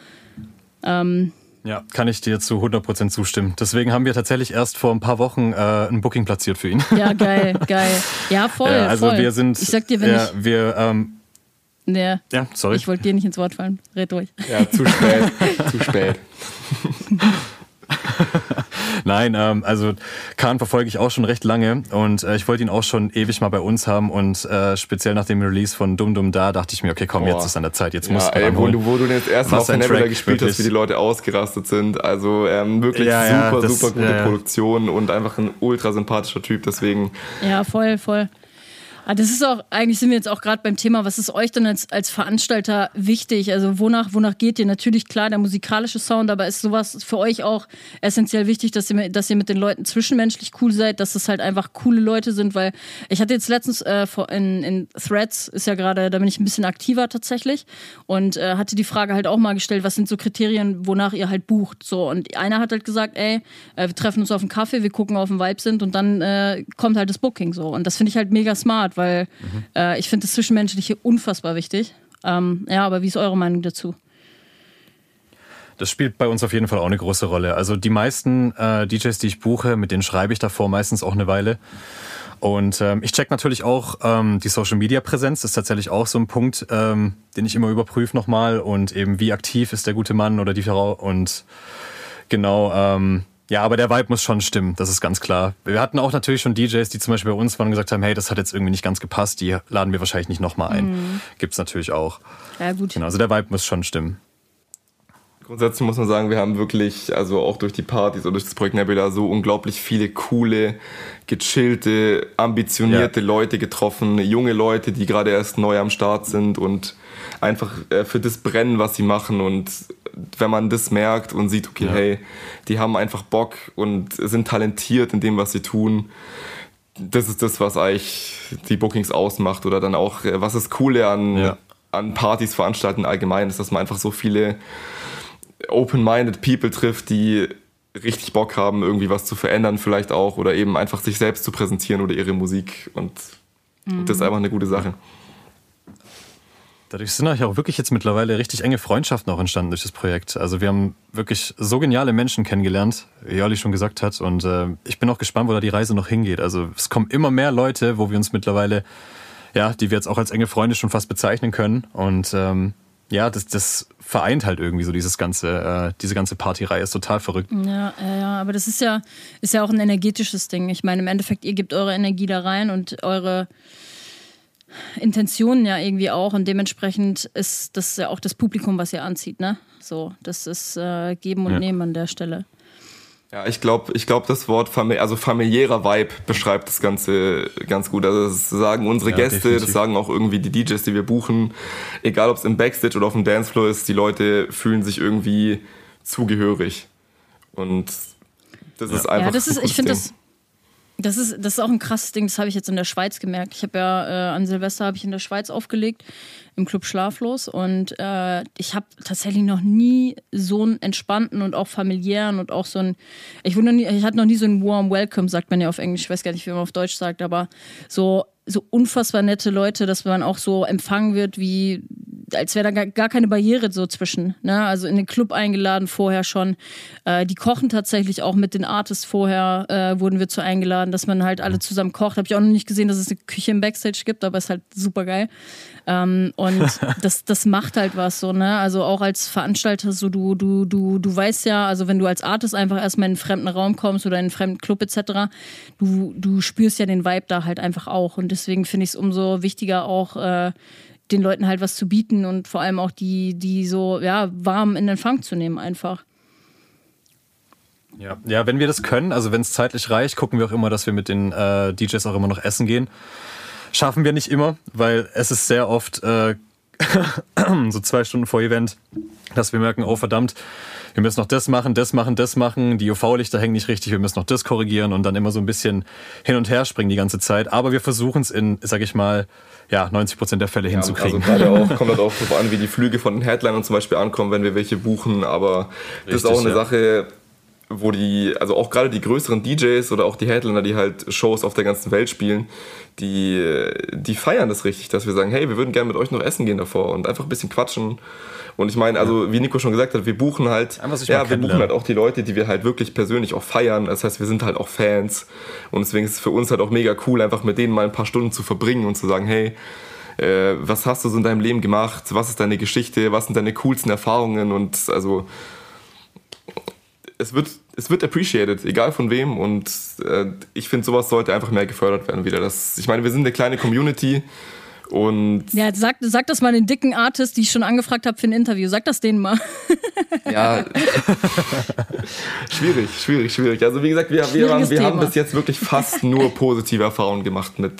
Ähm, ja, kann ich dir zu 100% zustimmen. Deswegen haben wir tatsächlich erst vor ein paar Wochen äh, ein Booking platziert für ihn. Ja, geil, geil. Ja, voll. Ja, also voll. wir sind. Ich sag dir, wenn ja, ich. Wir, ähm, ja, ja, sorry. Ich wollte dir nicht ins Wort fallen. Red durch. Ja, zu spät. zu spät. Nein, ähm, also Kahn verfolge ich auch schon recht lange und äh, ich wollte ihn auch schon ewig mal bei uns haben und äh, speziell nach dem Release von Dum Dum Da dachte ich mir, okay, komm, Boah. jetzt ist an der Zeit, jetzt ja, muss ey, wo, du, wo du jetzt erstmal auf der Nebula gespielt wirklich. hast, wie die Leute ausgerastet sind. Also ähm, wirklich ja, super, ja, das, super gute Produktion und einfach ein ultra sympathischer Typ, deswegen. Ja, voll, voll. Ah, das ist auch, eigentlich sind wir jetzt auch gerade beim Thema, was ist euch denn als, als Veranstalter wichtig? Also wonach, wonach geht ihr? Natürlich klar der musikalische Sound, aber ist sowas für euch auch essentiell wichtig, dass ihr, dass ihr mit den Leuten zwischenmenschlich cool seid, dass das halt einfach coole Leute sind, weil ich hatte jetzt letztens äh, in, in Threads, ist ja gerade, da bin ich ein bisschen aktiver tatsächlich und äh, hatte die Frage halt auch mal gestellt, was sind so Kriterien, wonach ihr halt bucht? So und einer hat halt gesagt, ey, äh, wir treffen uns auf einen Kaffee, wir gucken auf den Vibe sind und dann äh, kommt halt das Booking so und das finde ich halt mega smart, weil mhm. äh, ich finde das Zwischenmenschliche unfassbar wichtig. Ähm, ja, aber wie ist eure Meinung dazu? Das spielt bei uns auf jeden Fall auch eine große Rolle. Also die meisten äh, DJs, die ich buche, mit denen schreibe ich davor meistens auch eine Weile. Und ähm, ich check natürlich auch ähm, die Social Media Präsenz, das ist tatsächlich auch so ein Punkt, ähm, den ich immer überprüfe nochmal und eben wie aktiv ist der gute Mann oder die Frau und genau, ähm, ja, aber der Vibe muss schon stimmen, das ist ganz klar. Wir hatten auch natürlich schon DJs, die zum Beispiel bei uns waren und gesagt haben, hey, das hat jetzt irgendwie nicht ganz gepasst, die laden wir wahrscheinlich nicht nochmal ein. Mhm. Gibt's natürlich auch. Ja, gut. Genau, also der Vibe muss schon stimmen. Grundsätzlich muss man sagen, wir haben wirklich, also auch durch die Partys oder durch das Projekt Nebula, so unglaublich viele coole, gechillte, ambitionierte ja. Leute getroffen, junge Leute, die gerade erst neu am Start sind und einfach äh, für das brennen, was sie machen und wenn man das merkt und sieht, okay, ja. hey, die haben einfach Bock und sind talentiert in dem, was sie tun. Das ist das, was eigentlich die Bookings ausmacht oder dann auch, äh, was das Coole an, ja. an Partys veranstalten allgemein ist, dass man einfach so viele open-minded People trifft, die richtig Bock haben, irgendwie was zu verändern vielleicht auch oder eben einfach sich selbst zu präsentieren oder ihre Musik und mhm. das ist einfach eine gute Sache. Dadurch sind auch wirklich jetzt mittlerweile richtig enge Freundschaften auch entstanden durch das Projekt. Also wir haben wirklich so geniale Menschen kennengelernt, wie Olli schon gesagt hat. Und äh, ich bin auch gespannt, wo da die Reise noch hingeht. Also es kommen immer mehr Leute, wo wir uns mittlerweile, ja, die wir jetzt auch als enge Freunde schon fast bezeichnen können. Und ähm, ja, das, das vereint halt irgendwie so dieses ganze, äh, diese ganze Partyreihe ist total verrückt. Ja, ja, aber das ist ja, ist ja auch ein energetisches Ding. Ich meine, im Endeffekt, ihr gebt eure Energie da rein und eure Intentionen ja irgendwie auch und dementsprechend ist das ja auch das Publikum, was ihr anzieht, ne? So, das ist äh, Geben und ja. Nehmen an der Stelle. Ja, ich glaube, ich glaube, das Wort famili also familiärer Vibe beschreibt das Ganze ganz gut. Also das sagen unsere ja, Gäste, definitiv. das sagen auch irgendwie die DJs, die wir buchen. Egal, ob es im Backstage oder auf dem Dancefloor ist, die Leute fühlen sich irgendwie zugehörig. Und das ja. ist einfach. Ja, das ist, ich finde das das ist, das ist auch ein krasses Ding, das habe ich jetzt in der Schweiz gemerkt. Ich habe ja äh, an Silvester habe ich in der Schweiz aufgelegt, im Club Schlaflos. Und äh, ich habe tatsächlich noch nie so einen entspannten und auch familiären und auch so ein, ich, wurde nie, ich hatte noch nie so ein Warm Welcome, sagt man ja auf Englisch, ich weiß gar nicht, wie man auf Deutsch sagt, aber so, so unfassbar nette Leute, dass man auch so empfangen wird wie als wäre da gar keine Barriere so zwischen. Ne? Also in den Club eingeladen vorher schon. Äh, die kochen tatsächlich auch mit den Artists vorher, äh, wurden wir zu eingeladen, dass man halt alle zusammen kocht. Habe ich auch noch nicht gesehen, dass es eine Küche im Backstage gibt, aber ist halt super geil. Ähm, und das, das macht halt was so, ne? Also auch als Veranstalter, so du, du, du, du weißt ja, also wenn du als Artist einfach erstmal in einen fremden Raum kommst oder in einen fremden Club etc., du, du spürst ja den Vibe da halt einfach auch. Und deswegen finde ich es umso wichtiger auch, äh, den Leuten halt was zu bieten und vor allem auch die, die so ja, warm in Empfang zu nehmen einfach. Ja. ja, wenn wir das können, also wenn es zeitlich reicht, gucken wir auch immer, dass wir mit den äh, DJs auch immer noch essen gehen. Schaffen wir nicht immer, weil es ist sehr oft äh, so zwei Stunden vor Event, dass wir merken, oh verdammt, wir müssen noch das machen, das machen, das machen, die UV-Lichter hängen nicht richtig, wir müssen noch das korrigieren und dann immer so ein bisschen hin und her springen die ganze Zeit. Aber wir versuchen es in, sag ich mal, ja, 90 Prozent der Fälle ja, hinzukriegen. Also gerade auch, kommt halt auch darauf an, wie die Flüge von den Headlinern zum Beispiel ankommen, wenn wir welche buchen. Aber richtig, das ist auch eine ja. Sache, wo die, also auch gerade die größeren DJs oder auch die Headliner, die halt Shows auf der ganzen Welt spielen, die, die feiern das richtig, dass wir sagen, hey, wir würden gerne mit euch noch essen gehen davor und einfach ein bisschen quatschen. Und ich meine, also wie Nico schon gesagt hat, wir buchen halt, ja, wir buchen halt auch die Leute, die wir halt wirklich persönlich auch feiern. Das heißt, wir sind halt auch Fans. Und deswegen ist es für uns halt auch mega cool, einfach mit denen mal ein paar Stunden zu verbringen und zu sagen, hey, äh, was hast du so in deinem Leben gemacht? Was ist deine Geschichte? Was sind deine coolsten Erfahrungen? Und also es wird, es wird appreciated, egal von wem. Und äh, ich finde, sowas sollte einfach mehr gefördert werden wieder. Das, ich meine, wir sind eine kleine Community. Und ja, sag, sag das mal den dicken Artist, die ich schon angefragt habe für ein Interview. Sag das denen mal. Ja. schwierig, schwierig, schwierig. Also wie gesagt, wir, wir, waren, wir haben bis jetzt wirklich fast nur positive Erfahrungen gemacht mit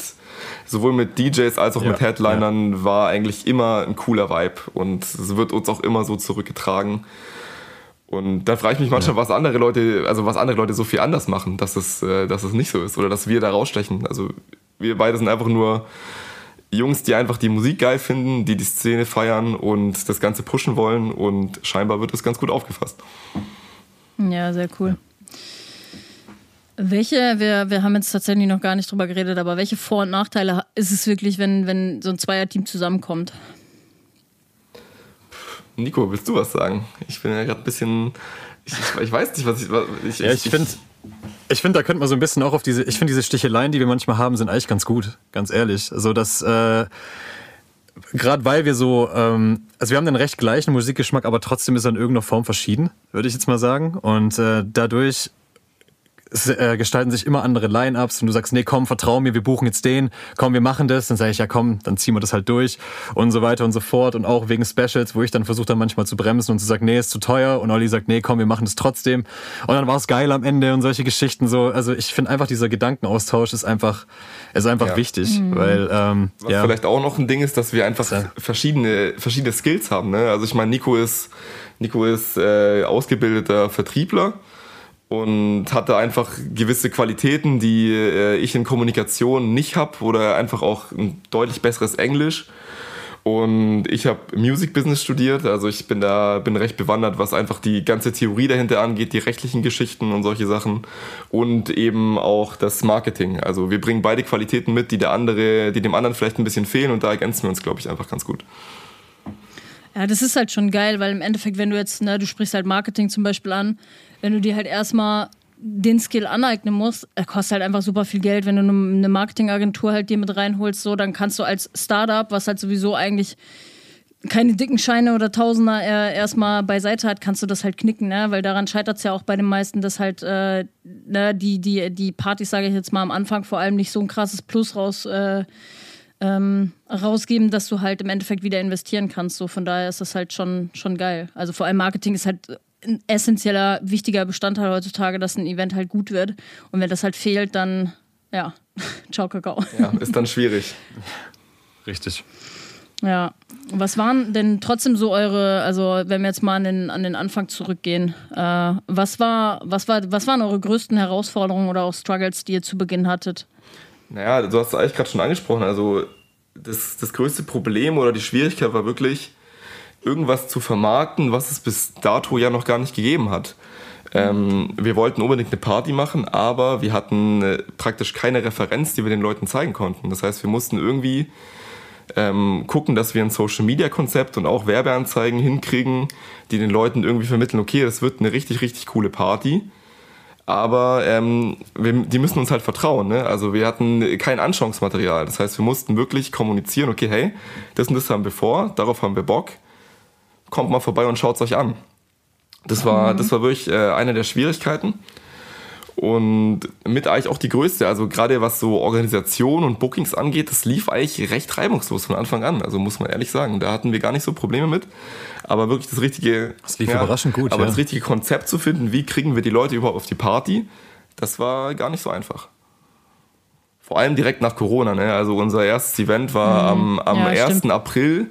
sowohl mit DJs als auch ja, mit Headlinern ja. war eigentlich immer ein cooler Vibe und es wird uns auch immer so zurückgetragen. Und da frage ich mich manchmal, ja. was andere Leute, also was andere Leute so viel anders machen, dass es, äh, dass es nicht so ist oder dass wir da rausstechen. Also wir beide sind einfach nur Jungs, die einfach die Musik geil finden, die die Szene feiern und das Ganze pushen wollen und scheinbar wird das ganz gut aufgefasst. Ja, sehr cool. Welche, wir, wir haben jetzt tatsächlich noch gar nicht drüber geredet, aber welche Vor- und Nachteile ist es wirklich, wenn, wenn so ein Zweierteam zusammenkommt? Nico, willst du was sagen? Ich bin ja gerade ein bisschen. Ich, ich, weiß nicht, was ich. Ich ja, ich finde. Ich finde, da könnte man so ein bisschen auch auf diese, ich finde diese Sticheleien, die wir manchmal haben, sind eigentlich ganz gut, ganz ehrlich. Also dass, äh, gerade weil wir so, ähm, also wir haben den recht gleichen Musikgeschmack, aber trotzdem ist er in irgendeiner Form verschieden, würde ich jetzt mal sagen. Und äh, dadurch es äh, gestalten sich immer andere Line-Ups und du sagst, nee, komm, vertrau mir, wir buchen jetzt den, komm, wir machen das, dann sage ich, ja komm, dann ziehen wir das halt durch und so weiter und so fort und auch wegen Specials, wo ich dann versuche dann manchmal zu bremsen und zu sagen, nee, ist zu teuer und Olli sagt, nee, komm, wir machen das trotzdem und dann war es geil am Ende und solche Geschichten so, also ich finde einfach dieser Gedankenaustausch ist einfach, ist einfach ja. wichtig, mhm. weil ähm, Was ja. vielleicht auch noch ein Ding ist, dass wir einfach ja. verschiedene, verschiedene Skills haben, ne? also ich meine, Nico ist, Nico ist äh, ausgebildeter Vertriebler und hatte einfach gewisse Qualitäten, die äh, ich in Kommunikation nicht habe oder einfach auch ein deutlich besseres Englisch. Und ich habe Music Business studiert, also ich bin da bin recht bewandert, was einfach die ganze Theorie dahinter angeht, die rechtlichen Geschichten und solche Sachen und eben auch das Marketing. Also wir bringen beide Qualitäten mit, die der andere, die dem anderen vielleicht ein bisschen fehlen und da ergänzen wir uns, glaube ich, einfach ganz gut. Ja, das ist halt schon geil, weil im Endeffekt, wenn du jetzt, ne, du sprichst halt Marketing zum Beispiel an, wenn du dir halt erstmal den Skill aneignen musst, er kostet halt einfach super viel Geld. Wenn du eine Marketingagentur halt dir mit reinholst, so, dann kannst du als Startup, was halt sowieso eigentlich keine dicken Scheine oder Tausender äh, erstmal beiseite hat, kannst du das halt knicken, ne? Weil daran scheitert es ja auch bei den meisten, dass halt äh, ne, die, die, die Partys, sage ich jetzt mal am Anfang, vor allem nicht so ein krasses Plus raus äh, ähm, rausgeben, dass du halt im Endeffekt wieder investieren kannst. So von daher ist das halt schon, schon geil. Also vor allem Marketing ist halt ein essentieller, wichtiger Bestandteil heutzutage, dass ein Event halt gut wird. Und wenn das halt fehlt, dann, ja, ciao Kakao. Ja, ist dann schwierig. Richtig. Ja. Was waren denn trotzdem so eure, also wenn wir jetzt mal an den, an den Anfang zurückgehen, äh, was, war, was, war, was waren eure größten Herausforderungen oder auch Struggles, die ihr zu Beginn hattet? Naja, du hast es eigentlich gerade schon angesprochen. Also das, das größte Problem oder die Schwierigkeit war wirklich, irgendwas zu vermarkten, was es bis dato ja noch gar nicht gegeben hat. Ähm, wir wollten unbedingt eine Party machen, aber wir hatten äh, praktisch keine Referenz, die wir den Leuten zeigen konnten. Das heißt, wir mussten irgendwie ähm, gucken, dass wir ein Social-Media-Konzept und auch Werbeanzeigen hinkriegen, die den Leuten irgendwie vermitteln, okay, das wird eine richtig, richtig coole Party. Aber ähm, wir, die müssen uns halt vertrauen. Ne? Also wir hatten kein Anschauungsmaterial. Das heißt, wir mussten wirklich kommunizieren, okay, hey, das und das haben wir vor, darauf haben wir Bock kommt mal vorbei und schaut es euch an. Das war, mhm. das war wirklich äh, eine der Schwierigkeiten und mit eigentlich auch die größte. Also gerade was so Organisation und Bookings angeht, das lief eigentlich recht reibungslos von Anfang an. Also muss man ehrlich sagen, da hatten wir gar nicht so Probleme mit. Aber wirklich das richtige, das lief ja, überraschend gut. Aber ja. das richtige Konzept zu finden, wie kriegen wir die Leute überhaupt auf die Party, das war gar nicht so einfach. Vor allem direkt nach Corona. Ne? Also unser erstes Event war mhm. am, am ja, 1. Stimmt. April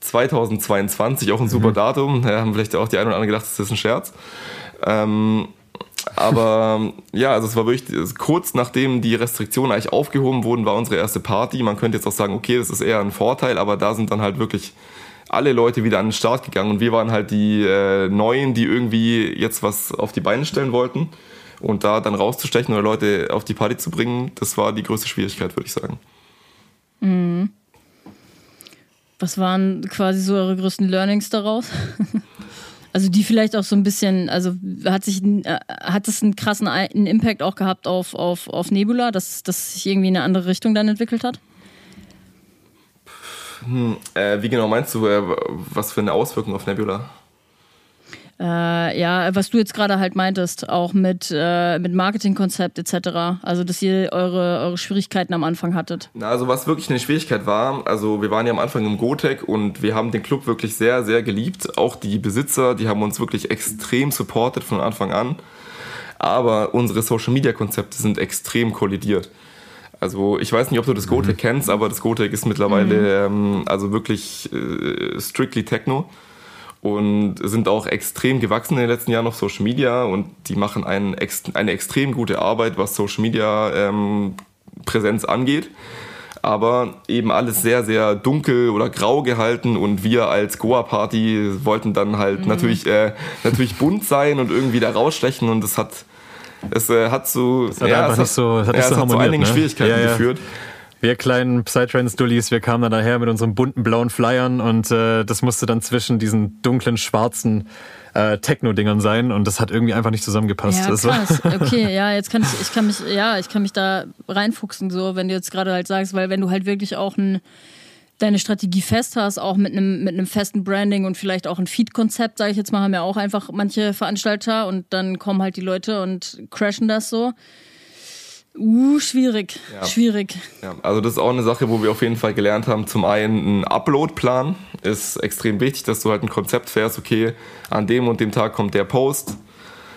2022, auch ein super mhm. Datum. Da haben vielleicht auch die einen oder anderen gedacht, das ist ein Scherz. Ähm, aber ja, also es war wirklich kurz nachdem die Restriktionen eigentlich aufgehoben wurden, war unsere erste Party. Man könnte jetzt auch sagen, okay, das ist eher ein Vorteil, aber da sind dann halt wirklich alle Leute wieder an den Start gegangen und wir waren halt die äh, Neuen, die irgendwie jetzt was auf die Beine stellen wollten. Und da dann rauszustechen oder Leute auf die Party zu bringen, das war die größte Schwierigkeit, würde ich sagen. Mhm. Was waren quasi so eure größten Learnings daraus? Also die vielleicht auch so ein bisschen, also hat sich äh, hat es einen krassen einen Impact auch gehabt auf, auf, auf Nebula, dass das sich irgendwie in eine andere Richtung dann entwickelt hat? Hm, äh, wie genau meinst du, äh, was für eine Auswirkung auf Nebula? Äh, ja, was du jetzt gerade halt meintest, auch mit, äh, mit Marketingkonzept etc. Also, dass ihr eure, eure Schwierigkeiten am Anfang hattet. Na, also, was wirklich eine Schwierigkeit war, also, wir waren ja am Anfang im Gotec und wir haben den Club wirklich sehr, sehr geliebt. Auch die Besitzer, die haben uns wirklich extrem supportet von Anfang an. Aber unsere Social Media Konzepte sind extrem kollidiert. Also ich weiß nicht, ob du das Gotec mhm. kennst, aber das Gotec ist mittlerweile mhm. ähm, also wirklich äh, strictly Techno und sind auch extrem gewachsen in den letzten Jahren auf Social Media und die machen ein, eine extrem gute Arbeit, was Social Media ähm, Präsenz angeht. Aber eben alles sehr, sehr dunkel oder grau gehalten und wir als Goa-Party wollten dann halt mhm. natürlich, äh, natürlich bunt sein und irgendwie da rausstechen und es hat, es äh, hat zu, so, ja, es hat, so, es hat, ja, es hat zu einigen ne? Schwierigkeiten ja, ja. geführt. Wir kleinen Psytrance-Dullis, wir kamen dann daher mit unseren bunten blauen Flyern und äh, das musste dann zwischen diesen dunklen schwarzen äh, Techno-Dingern sein und das hat irgendwie einfach nicht zusammengepasst. Ja, krass. Okay, ja, jetzt kann ich, ich kann mich, ja, ich kann mich da reinfuchsen, so, wenn du jetzt gerade halt sagst, weil wenn du halt wirklich auch ein, deine Strategie fest hast, auch mit einem, mit einem festen Branding und vielleicht auch ein Feed-Konzept, sage ich jetzt mal, haben ja auch einfach manche Veranstalter und dann kommen halt die Leute und crashen das so. Uh, schwierig. Ja. Schwierig. Ja, also das ist auch eine Sache, wo wir auf jeden Fall gelernt haben. Zum einen ein Upload-Plan ist extrem wichtig, dass du halt ein Konzept fährst, okay, an dem und dem Tag kommt der Post.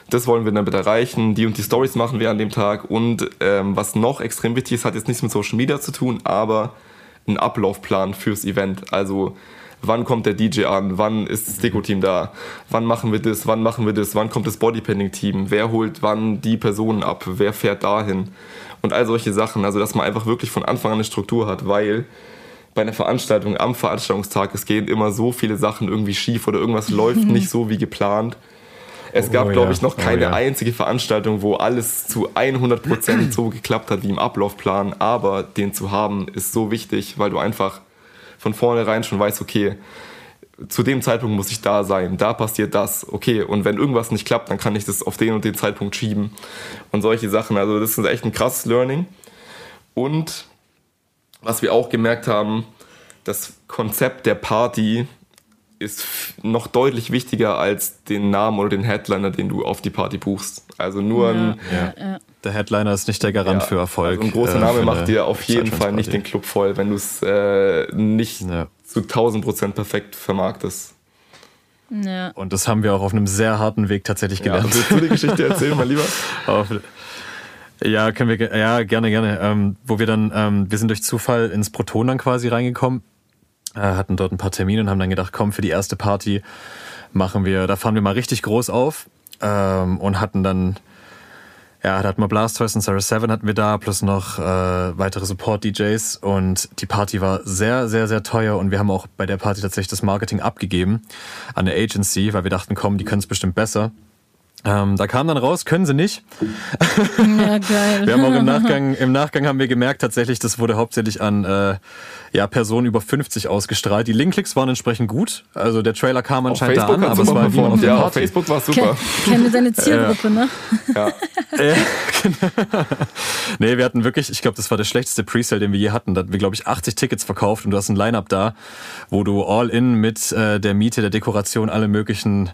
Das wollen wir damit erreichen. Die und die Stories machen wir an dem Tag. Und ähm, was noch extrem wichtig ist, hat jetzt nichts mit Social Media zu tun, aber ein Ablaufplan fürs Event. Also wann kommt der DJ an, wann ist das Deko-Team da, wann machen wir das, wann machen wir das, wann kommt das Bodypainting-Team, wer holt wann die Personen ab, wer fährt dahin und all solche Sachen. Also dass man einfach wirklich von Anfang an eine Struktur hat, weil bei einer Veranstaltung am Veranstaltungstag, es gehen immer so viele Sachen irgendwie schief oder irgendwas läuft nicht so wie geplant. Es gab, oh, glaube ich, noch oh keine oh, ja. einzige Veranstaltung, wo alles zu 100% so geklappt hat wie im Ablaufplan. Aber den zu haben ist so wichtig, weil du einfach von vornherein schon weiß, okay, zu dem Zeitpunkt muss ich da sein, da passiert das, okay, und wenn irgendwas nicht klappt, dann kann ich das auf den und den Zeitpunkt schieben und solche Sachen. Also das ist echt ein krasses Learning. Und was wir auch gemerkt haben, das Konzept der Party ist noch deutlich wichtiger als den Namen oder den Headliner, den du auf die Party buchst. Also nur ja, ein, ja, ja. Der Headliner ist nicht der Garant ja, für Erfolg. Also ein großer Name äh, macht dir auf jeden Fall nicht den Club voll, wenn du es äh, nicht ja. zu 1000 Prozent perfekt vermarktest. Ja. Und das haben wir auch auf einem sehr harten Weg tatsächlich gelernt. Ja, willst du die Geschichte erzählen, mal lieber? auf, ja, können wir, ja, gerne, gerne. Ähm, wo wir dann, ähm, wir sind durch Zufall ins Proton dann quasi reingekommen, äh, hatten dort ein paar Termine und haben dann gedacht, komm, für die erste Party machen wir, da fahren wir mal richtig groß auf ähm, und hatten dann ja, da hatten wir Blastoise und Sarah Seven hatten wir da, plus noch äh, weitere Support-DJs und die Party war sehr, sehr, sehr teuer und wir haben auch bei der Party tatsächlich das Marketing abgegeben an eine Agency, weil wir dachten, komm, die können es bestimmt besser. Ähm, da kam dann raus, können sie nicht. Ja, geil. wir haben auch im Nachgang, im Nachgang haben wir gemerkt, tatsächlich, das wurde hauptsächlich an äh, ja, Personen über 50 ausgestrahlt. Die Linkklicks waren entsprechend gut. Also der Trailer kam anscheinend da an, aber es war wie auf Ja, auf Facebook war super. Kenne deine Zielgruppe, ne? Ja. ja genau. nee, wir hatten wirklich, ich glaube, das war der schlechteste Presale, den wir je hatten. Da hatten wir, glaube ich, 80 Tickets verkauft und du hast ein Line-Up da, wo du all in mit äh, der Miete, der Dekoration, alle möglichen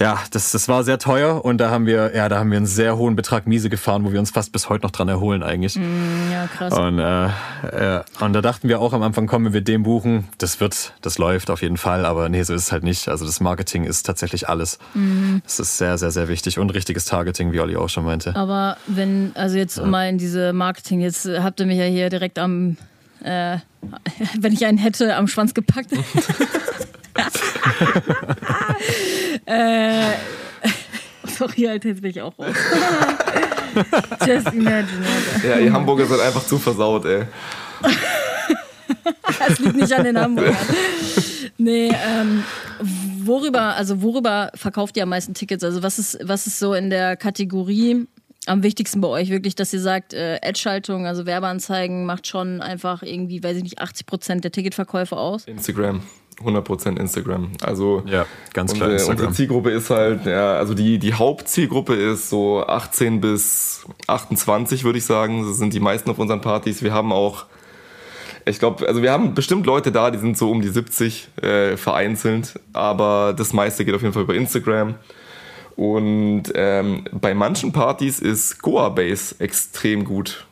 ja, das, das war sehr teuer und da haben wir, ja, da haben wir einen sehr hohen Betrag Miese gefahren, wo wir uns fast bis heute noch dran erholen eigentlich. Mm, ja, krass. Und, äh, ja, und da dachten wir auch am Anfang, kommen wir dem buchen, das wird, das läuft auf jeden Fall, aber nee, so ist es halt nicht. Also das Marketing ist tatsächlich alles. Mm. Das ist sehr, sehr, sehr wichtig und richtiges Targeting, wie Olli auch schon meinte. Aber wenn, also jetzt ja. mal in diese Marketing, jetzt habt ihr mich ja hier direkt am äh, wenn ich einen hätte, am Schwanz gepackt. äh, sorry, Alter, jetzt bin ich auch raus. Just imagine. Alter. Ja, ihr Hamburger seid einfach zu versaut, ey. Es liegt nicht an den Hamburgern. Nee, ähm, worüber, also worüber verkauft ihr am meisten Tickets? Also was ist, was ist so in der Kategorie am wichtigsten bei euch wirklich, dass ihr sagt, äh, Ad-Schaltung, also Werbeanzeigen macht schon einfach irgendwie, weiß ich nicht, 80 Prozent der Ticketverkäufe aus? Instagram. 100% Instagram. Also ja, ganz unsere, klar unsere Zielgruppe ist halt, ja, also die, die Hauptzielgruppe ist so 18 bis 28, würde ich sagen. Das sind die meisten auf unseren Partys. Wir haben auch ich glaube, also wir haben bestimmt Leute da, die sind so um die 70 äh, vereinzelt, aber das meiste geht auf jeden Fall über Instagram. Und ähm, bei manchen Partys ist Goa Base extrem gut.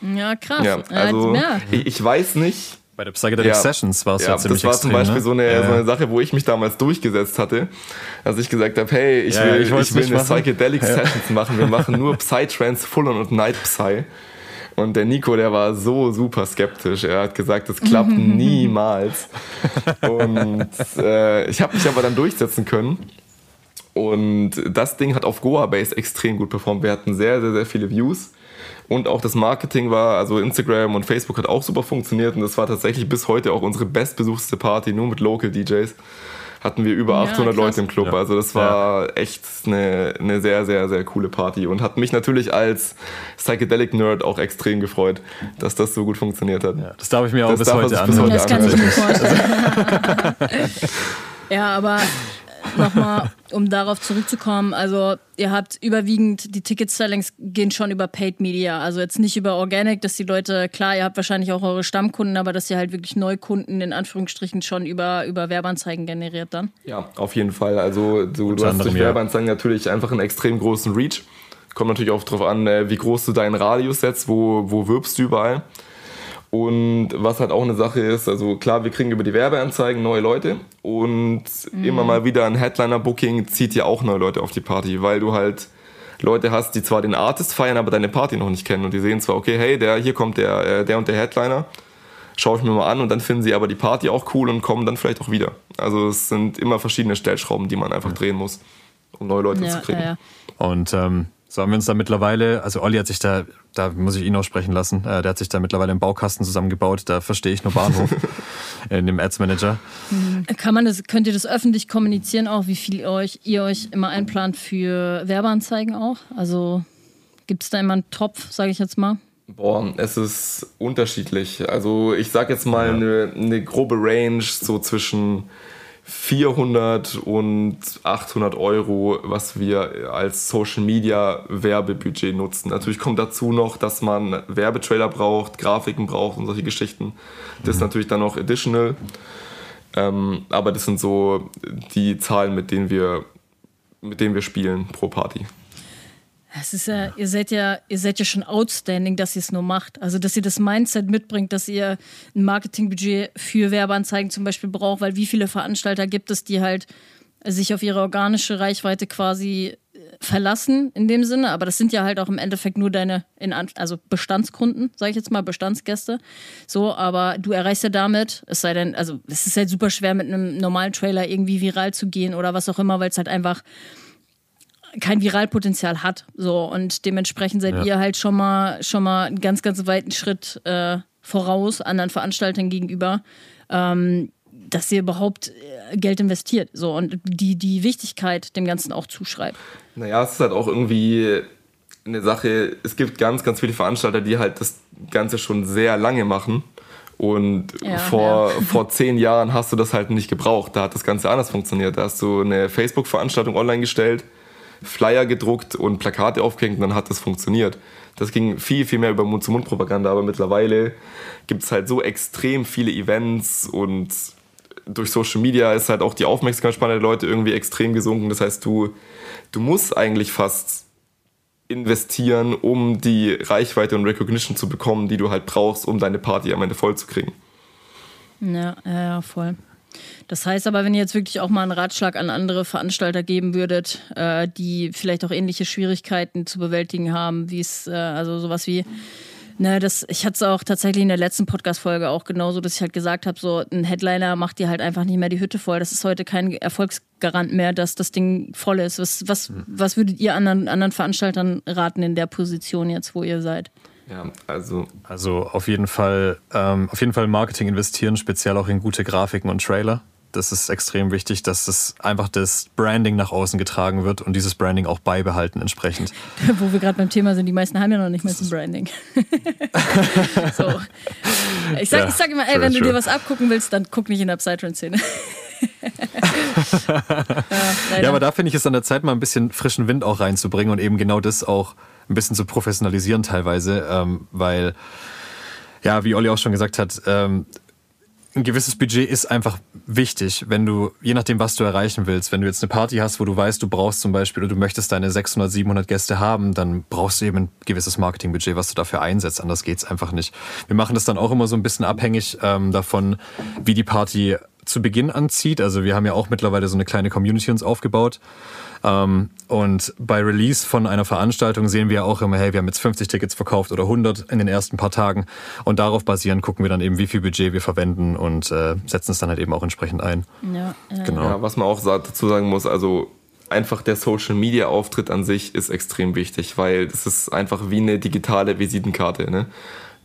Ja, krass. Ja, also ja. Ich, ich, weiß nicht. Bei der Psychedelic ja, Sessions war es ja, ja ziemlich Das war zum Beispiel ne? so, eine, so eine Sache, wo ich mich damals durchgesetzt hatte, dass ich gesagt habe, hey, ich will, ich, ich will eine machen. Psychedelic Sessions machen. Wir machen nur Psytrance, Full-On und Night Psy. Und der Nico, der war so super skeptisch. Er hat gesagt, das klappt niemals. Und äh, ich habe mich aber dann durchsetzen können. Und das Ding hat auf Goa Base extrem gut performt. Wir hatten sehr, sehr, sehr viele Views. Und auch das Marketing war, also Instagram und Facebook hat auch super funktioniert. Und das war tatsächlich bis heute auch unsere bestbesuchte Party, nur mit Local DJs hatten wir über 800 ja, Leute im Club. Ja. Also das war ja. echt eine, eine sehr, sehr, sehr coole Party und hat mich natürlich als Psychedelic Nerd auch extrem gefreut, dass das so gut funktioniert hat. das darf ich mir auch das bis heute anhören. Das kann ich mir vorstellen. ja, aber nochmal, um darauf zurückzukommen, also ihr habt überwiegend, die Ticket-Sellings gehen schon über Paid Media, also jetzt nicht über Organic, dass die Leute, klar, ihr habt wahrscheinlich auch eure Stammkunden, aber dass ihr halt wirklich Neukunden in Anführungsstrichen schon über, über Werbeanzeigen generiert dann? Ja, auf jeden Fall. Also du, du hast durch ja. Werbeanzeigen natürlich einfach einen extrem großen Reach. Kommt natürlich auch darauf an, äh, wie groß du deinen Radius setzt, wo, wo wirbst du überall. Und was halt auch eine Sache ist, also klar, wir kriegen über die Werbeanzeigen neue Leute und mhm. immer mal wieder ein Headliner-Booking zieht ja auch neue Leute auf die Party, weil du halt Leute hast, die zwar den Artist feiern, aber deine Party noch nicht kennen und die sehen zwar, okay, hey, der hier kommt der, äh, der und der Headliner, schaue ich mir mal an und dann finden sie aber die Party auch cool und kommen dann vielleicht auch wieder. Also es sind immer verschiedene Stellschrauben, die man einfach drehen muss, um neue Leute ja, zu kriegen. Ja, ja. Und ähm, so haben wir uns da mittlerweile, also Olli hat sich da, da muss ich ihn auch sprechen lassen, äh, der hat sich da mittlerweile einen Baukasten zusammengebaut, da verstehe ich nur Bahnhof in dem Ads Manager. Mhm. Kann man das, könnt ihr das öffentlich kommunizieren auch, wie viel ihr euch, ihr euch immer einplant für Werbeanzeigen auch? Also gibt es da immer einen Topf, sage ich jetzt mal? Boah, es ist unterschiedlich. Also ich sage jetzt mal ja. eine, eine grobe Range so zwischen 400 und 800 Euro, was wir als Social Media Werbebudget nutzen. Natürlich kommt dazu noch, dass man Werbetrailer braucht, Grafiken braucht und solche Geschichten. Das ist mhm. natürlich dann noch additional. Ähm, aber das sind so die Zahlen, mit denen wir, mit denen wir spielen pro Party. Es ist ja, ihr seid ja, ihr seid ja schon outstanding, dass ihr es nur macht. Also, dass ihr das Mindset mitbringt, dass ihr ein Marketingbudget für Werbeanzeigen zum Beispiel braucht, weil wie viele Veranstalter gibt es, die halt sich auf ihre organische Reichweite quasi äh, verlassen in dem Sinne, aber das sind ja halt auch im Endeffekt nur deine, in, also Bestandskunden, sage ich jetzt mal, Bestandsgäste. So, aber du erreichst ja damit, es sei denn, also es ist halt super schwer mit einem normalen Trailer irgendwie viral zu gehen oder was auch immer, weil es halt einfach kein Viralpotenzial hat. So und dementsprechend seid ja. ihr halt schon mal schon mal einen ganz ganz weiten Schritt äh, voraus anderen Veranstaltern gegenüber, ähm, dass ihr überhaupt äh, Geld investiert. So und die die Wichtigkeit dem Ganzen auch zuschreibt. Naja, es ist halt auch irgendwie eine Sache. Es gibt ganz ganz viele Veranstalter, die halt das Ganze schon sehr lange machen. Und ja, vor, ja. vor zehn Jahren hast du das halt nicht gebraucht. Da hat das Ganze anders funktioniert. Da hast du eine Facebook-Veranstaltung online gestellt, Flyer gedruckt und Plakate aufgehängt und dann hat das funktioniert. Das ging viel, viel mehr über Mund-zu-Mund-Propaganda, aber mittlerweile gibt es halt so extrem viele Events und durch Social Media ist halt auch die Aufmerksamkeitsspanne der Leute irgendwie extrem gesunken. Das heißt, du, du musst eigentlich fast investieren, um die Reichweite und Recognition zu bekommen, die du halt brauchst, um deine Party am Ende voll zu kriegen. Ja, ja, voll. Das heißt aber, wenn ihr jetzt wirklich auch mal einen Ratschlag an andere Veranstalter geben würdet, äh, die vielleicht auch ähnliche Schwierigkeiten zu bewältigen haben, wie es, äh, also sowas wie Ne, das, ich hatte es auch tatsächlich in der letzten Podcast-Folge auch genauso, dass ich halt gesagt habe, so ein Headliner macht dir halt einfach nicht mehr die Hütte voll. Das ist heute kein Erfolgsgarant mehr, dass das Ding voll ist. Was, was, mhm. was würdet ihr anderen, anderen Veranstaltern raten in der Position jetzt, wo ihr seid? Ja, also. Also auf jeden Fall, ähm, auf jeden Fall Marketing investieren, speziell auch in gute Grafiken und Trailer das ist extrem wichtig, dass das einfach das Branding nach außen getragen wird und dieses Branding auch beibehalten entsprechend. Wo wir gerade beim Thema sind, die meisten haben ja noch nicht mal ein Branding. so. Ich sag, ja, ich sag immer, ey, true, wenn du true. dir was abgucken willst, dann guck nicht in der Psytrance-Szene. ja, ja, aber da finde ich es an der Zeit, mal ein bisschen frischen Wind auch reinzubringen und eben genau das auch ein bisschen zu professionalisieren teilweise, ähm, weil, ja, wie Olli auch schon gesagt hat, ähm, ein gewisses Budget ist einfach wichtig, wenn du, je nachdem, was du erreichen willst, wenn du jetzt eine Party hast, wo du weißt, du brauchst zum Beispiel oder du möchtest deine 600, 700 Gäste haben, dann brauchst du eben ein gewisses Marketingbudget, was du dafür einsetzt. Anders geht's einfach nicht. Wir machen das dann auch immer so ein bisschen abhängig ähm, davon, wie die Party zu Beginn anzieht. Also wir haben ja auch mittlerweile so eine kleine Community uns aufgebaut. Ähm, und bei Release von einer Veranstaltung sehen wir auch immer, hey, wir haben jetzt 50 Tickets verkauft oder 100 in den ersten paar Tagen. Und darauf basierend gucken wir dann eben, wie viel Budget wir verwenden und äh, setzen es dann halt eben auch entsprechend ein. Ja, äh, genau. Ja, was man auch dazu sagen muss, also einfach der Social Media Auftritt an sich ist extrem wichtig, weil das ist einfach wie eine digitale Visitenkarte. Ne?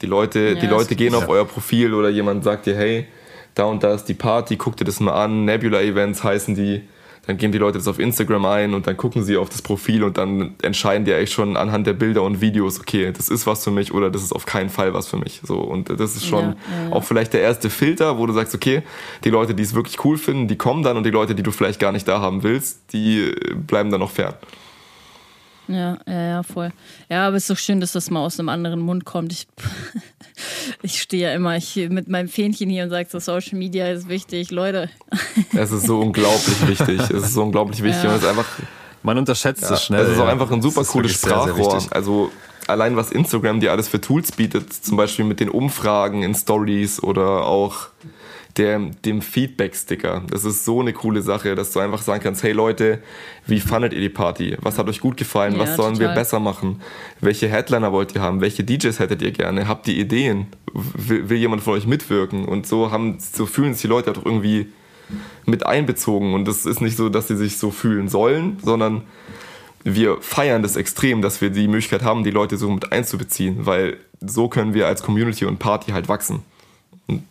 Die Leute, ja, die Leute gehen auf euer Profil oder jemand sagt dir, hey, da und da ist die Party, guck dir das mal an, Nebula Events heißen die dann geben die Leute das auf Instagram ein und dann gucken sie auf das Profil und dann entscheiden die eigentlich schon anhand der Bilder und Videos, okay, das ist was für mich oder das ist auf keinen Fall was für mich. So und das ist schon ja, ja. auch vielleicht der erste Filter, wo du sagst, okay, die Leute, die es wirklich cool finden, die kommen dann und die Leute, die du vielleicht gar nicht da haben willst, die bleiben dann noch fern. Ja, ja, ja, voll. Ja, aber es ist doch schön, dass das mal aus einem anderen Mund kommt. Ich, ich stehe ja immer ich, mit meinem Fähnchen hier und sage so, Social Media ist wichtig, Leute. Es ist so unglaublich wichtig. Es ist so unglaublich wichtig. Ja. Und es ist einfach, Man unterschätzt ja, es schnell. Es ist auch einfach ein super cooles Sprachrohr. Sehr, sehr also allein was Instagram dir alles für Tools bietet, zum Beispiel mit den Umfragen in Stories oder auch der, dem Feedback-Sticker. Das ist so eine coole Sache, dass du einfach sagen kannst, hey Leute, wie fandet ihr die Party? Was hat euch gut gefallen? Ja, Was sollen total. wir besser machen? Welche Headliner wollt ihr haben? Welche DJs hättet ihr gerne? Habt ihr Ideen? Will, will jemand von euch mitwirken? Und so haben, so fühlen sich die Leute auch irgendwie mit einbezogen. Und das ist nicht so, dass sie sich so fühlen sollen, sondern wir feiern das extrem, dass wir die Möglichkeit haben, die Leute so mit einzubeziehen, weil so können wir als Community und Party halt wachsen.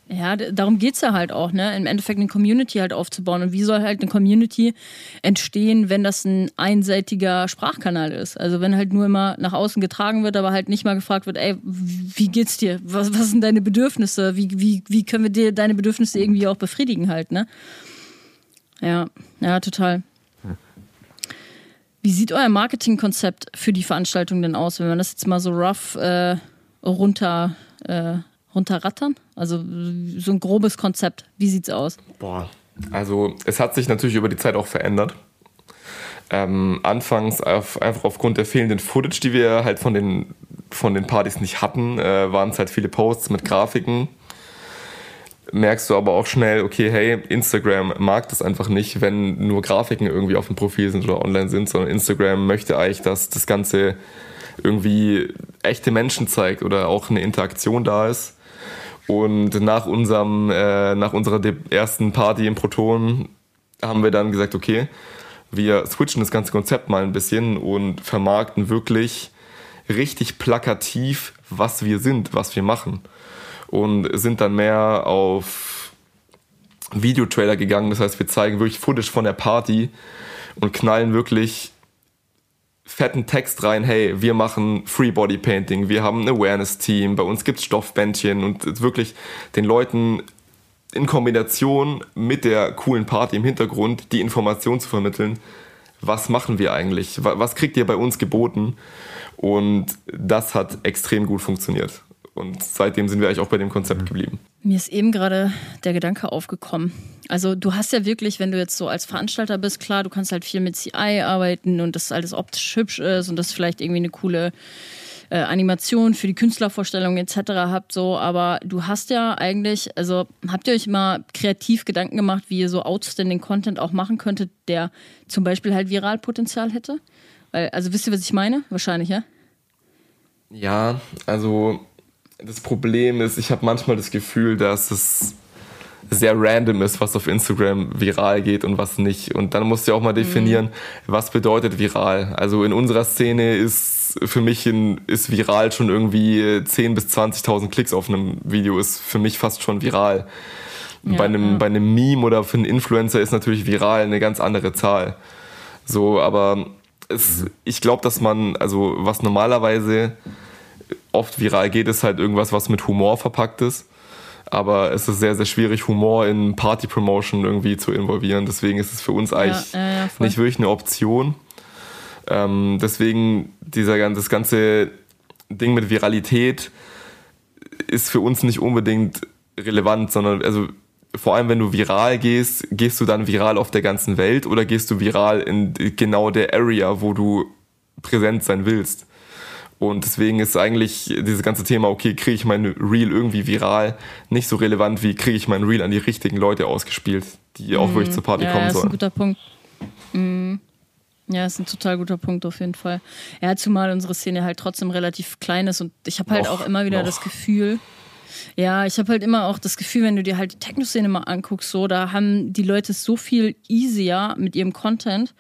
Ja, darum geht es ja halt auch, ne? Im Endeffekt eine Community halt aufzubauen. Und wie soll halt eine Community entstehen, wenn das ein einseitiger Sprachkanal ist? Also wenn halt nur immer nach außen getragen wird, aber halt nicht mal gefragt wird, ey, wie geht's dir? Was, was sind deine Bedürfnisse? Wie, wie, wie können wir dir deine Bedürfnisse irgendwie auch befriedigen halt, ne? Ja, ja, total. Wie sieht euer Marketingkonzept für die Veranstaltung denn aus, wenn man das jetzt mal so rough äh, runter äh, runterrattern? Also so ein grobes Konzept. Wie sieht's aus? Boah, also es hat sich natürlich über die Zeit auch verändert. Ähm, anfangs auf, einfach aufgrund der fehlenden Footage, die wir halt von den, von den Partys nicht hatten, äh, waren es halt viele Posts mit Grafiken. Merkst du aber auch schnell, okay, hey, Instagram mag das einfach nicht, wenn nur Grafiken irgendwie auf dem Profil sind oder online sind, sondern Instagram möchte eigentlich, dass das Ganze irgendwie echte Menschen zeigt oder auch eine Interaktion da ist. Und nach, unserem, äh, nach unserer ersten Party im Proton haben wir dann gesagt, okay, wir switchen das ganze Konzept mal ein bisschen und vermarkten wirklich richtig plakativ, was wir sind, was wir machen. Und sind dann mehr auf Videotrailer gegangen. Das heißt, wir zeigen wirklich Footage von der Party und knallen wirklich fetten Text rein, hey, wir machen Free Body Painting, wir haben ein Awareness-Team, bei uns gibt es Stoffbändchen und wirklich den Leuten in Kombination mit der coolen Party im Hintergrund die Information zu vermitteln, was machen wir eigentlich, was kriegt ihr bei uns geboten und das hat extrem gut funktioniert. Und seitdem sind wir eigentlich auch bei dem Konzept geblieben. Mir ist eben gerade der Gedanke aufgekommen. Also du hast ja wirklich, wenn du jetzt so als Veranstalter bist, klar, du kannst halt viel mit CI arbeiten und das alles optisch hübsch ist und das vielleicht irgendwie eine coole äh, Animation für die Künstlervorstellung etc. habt, so, aber du hast ja eigentlich, also habt ihr euch mal kreativ Gedanken gemacht, wie ihr so outstanding Content auch machen könntet, der zum Beispiel halt Viralpotenzial hätte? Weil, also wisst ihr, was ich meine? Wahrscheinlich, ja? Ja, also Das Problem ist, ich habe manchmal das Gefühl, dass es sehr random ist, was auf Instagram viral geht und was nicht. Und dann musst du auch mal definieren, mhm. was bedeutet viral. Also in unserer Szene ist für mich in, ist viral schon irgendwie 10.000 bis 20.000 Klicks auf einem Video, ist für mich fast schon viral. Ja, bei, einem, ja. bei einem Meme oder für einen Influencer ist natürlich viral eine ganz andere Zahl. So, aber es, ich glaube, dass man, also was normalerweise oft viral geht, ist halt irgendwas, was mit Humor verpackt ist aber es ist sehr, sehr schwierig, Humor in Party-Promotion irgendwie zu involvieren. Deswegen ist es für uns eigentlich ja, ja, nicht wirklich eine Option. Ähm, deswegen dieser, das ganze Ding mit Viralität ist für uns nicht unbedingt relevant, sondern also vor allem wenn du viral gehst, gehst du dann viral auf der ganzen Welt oder gehst du viral in genau der Area, wo du präsent sein willst. Und deswegen ist eigentlich dieses ganze Thema, okay, kriege ich mein Reel irgendwie viral, nicht so relevant, wie kriege ich mein Reel an die richtigen Leute ausgespielt, die auch mm, wirklich zur Party ja, kommen sollen. Das ist ein guter Punkt. Mm. Ja, ist ein total guter Punkt auf jeden Fall. Ja, zumal unsere Szene halt trotzdem relativ klein ist und ich habe halt noch, auch immer wieder noch. das Gefühl, ja, ich habe halt immer auch das Gefühl, wenn du dir halt die Techno-Szene mal anguckst, so, da haben die Leute so viel easier mit ihrem Content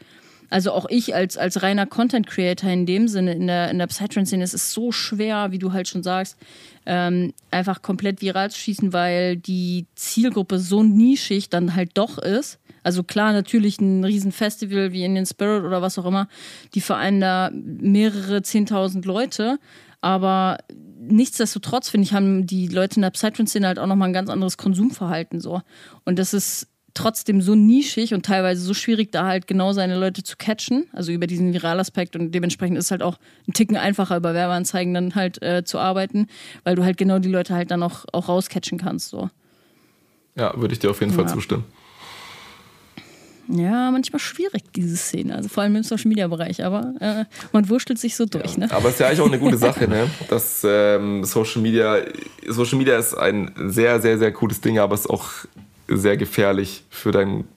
also auch ich als, als reiner Content Creator in dem Sinne, in der, in der Psytrance-Szene, es ist so schwer, wie du halt schon sagst, ähm, einfach komplett viral zu schießen, weil die Zielgruppe so nischig dann halt doch ist. Also klar, natürlich ein Riesenfestival wie Indian Spirit oder was auch immer, die vereinen da mehrere zehntausend Leute, aber nichtsdestotrotz, finde ich, haben die Leute in der Psytrance-Szene halt auch nochmal ein ganz anderes Konsumverhalten so. Und das ist trotzdem so nischig und teilweise so schwierig, da halt genau seine Leute zu catchen, also über diesen Viralaspekt und dementsprechend ist es halt auch ein Ticken einfacher, über Werbeanzeigen dann halt äh, zu arbeiten, weil du halt genau die Leute halt dann auch, auch rauscatchen kannst. So. Ja, würde ich dir auf jeden Fall zustimmen. Ja, manchmal schwierig, diese Szene. Also vor allem im Social Media Bereich, aber äh, man wurschtelt sich so durch. Ja, ne? Aber es ist ja eigentlich auch eine gute Sache, ne? Dass ähm, Social Media, Social Media ist ein sehr, sehr, sehr cooles Ding, aber es ist auch sehr gefährlich für deinen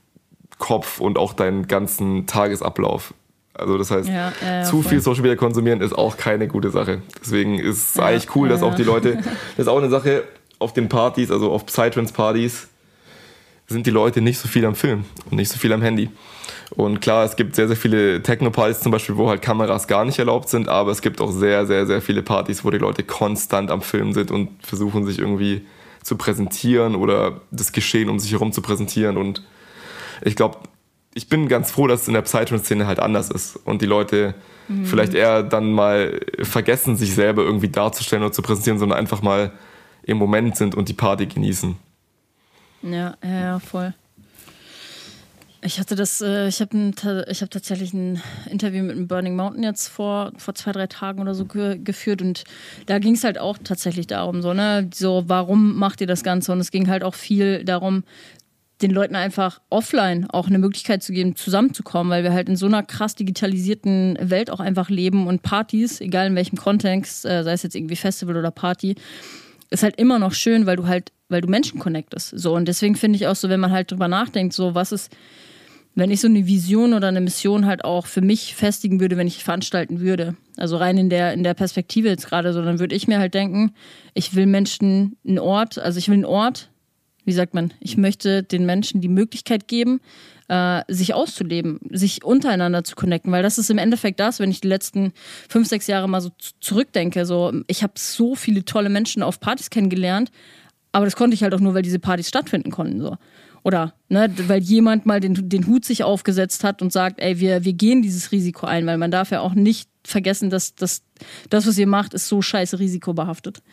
Kopf und auch deinen ganzen Tagesablauf. Also das heißt, ja, ja, zu voll. viel Social Media konsumieren ist auch keine gute Sache. Deswegen ist es ja, eigentlich cool, dass auch die Leute, das ist auch eine Sache auf den Partys, also auf Psytrance-Partys, sind die Leute nicht so viel am Film und nicht so viel am Handy. Und klar, es gibt sehr, sehr viele Techno-Partys zum Beispiel, wo halt Kameras gar nicht erlaubt sind, aber es gibt auch sehr, sehr, sehr viele Partys, wo die Leute konstant am Film sind und versuchen sich irgendwie zu präsentieren oder das Geschehen um sich herum zu präsentieren. Und ich glaube, ich bin ganz froh, dass es in der Psytrance-Szene halt anders ist und die Leute mhm. vielleicht eher dann mal vergessen, sich selber irgendwie darzustellen oder zu präsentieren, sondern einfach mal im Moment sind und die Party genießen. Ja, ja, voll. Ich hatte das, äh, ich habe hab tatsächlich ein Interview mit dem Burning Mountain jetzt vor, vor zwei, drei Tagen oder so ge geführt und da ging es halt auch tatsächlich darum, so, ne, so, warum macht ihr das Ganze? Und es ging halt auch viel darum, den Leuten einfach offline auch eine Möglichkeit zu geben, zusammenzukommen, weil wir halt in so einer krass digitalisierten Welt auch einfach leben und Partys, egal in welchem Kontext, äh, sei es jetzt irgendwie Festival oder Party, ist halt immer noch schön, weil du halt, weil du Menschen connectest. So, und deswegen finde ich auch so, wenn man halt drüber nachdenkt, so, was ist, wenn ich so eine Vision oder eine Mission halt auch für mich festigen würde, wenn ich veranstalten würde. Also rein in der, in der Perspektive jetzt gerade so, dann würde ich mir halt denken, ich will Menschen einen Ort, also ich will einen Ort, wie sagt man, ich möchte den Menschen die Möglichkeit geben, äh, sich auszuleben, sich untereinander zu connecten, weil das ist im Endeffekt das, wenn ich die letzten fünf, sechs Jahre mal so zurückdenke, so ich habe so viele tolle Menschen auf Partys kennengelernt, aber das konnte ich halt auch nur, weil diese Partys stattfinden konnten. So. Oder ne, weil jemand mal den, den Hut sich aufgesetzt hat und sagt, ey, wir, wir gehen dieses Risiko ein, weil man darf ja auch nicht vergessen, dass, dass das, was ihr macht, ist so scheiße risikobehaftet.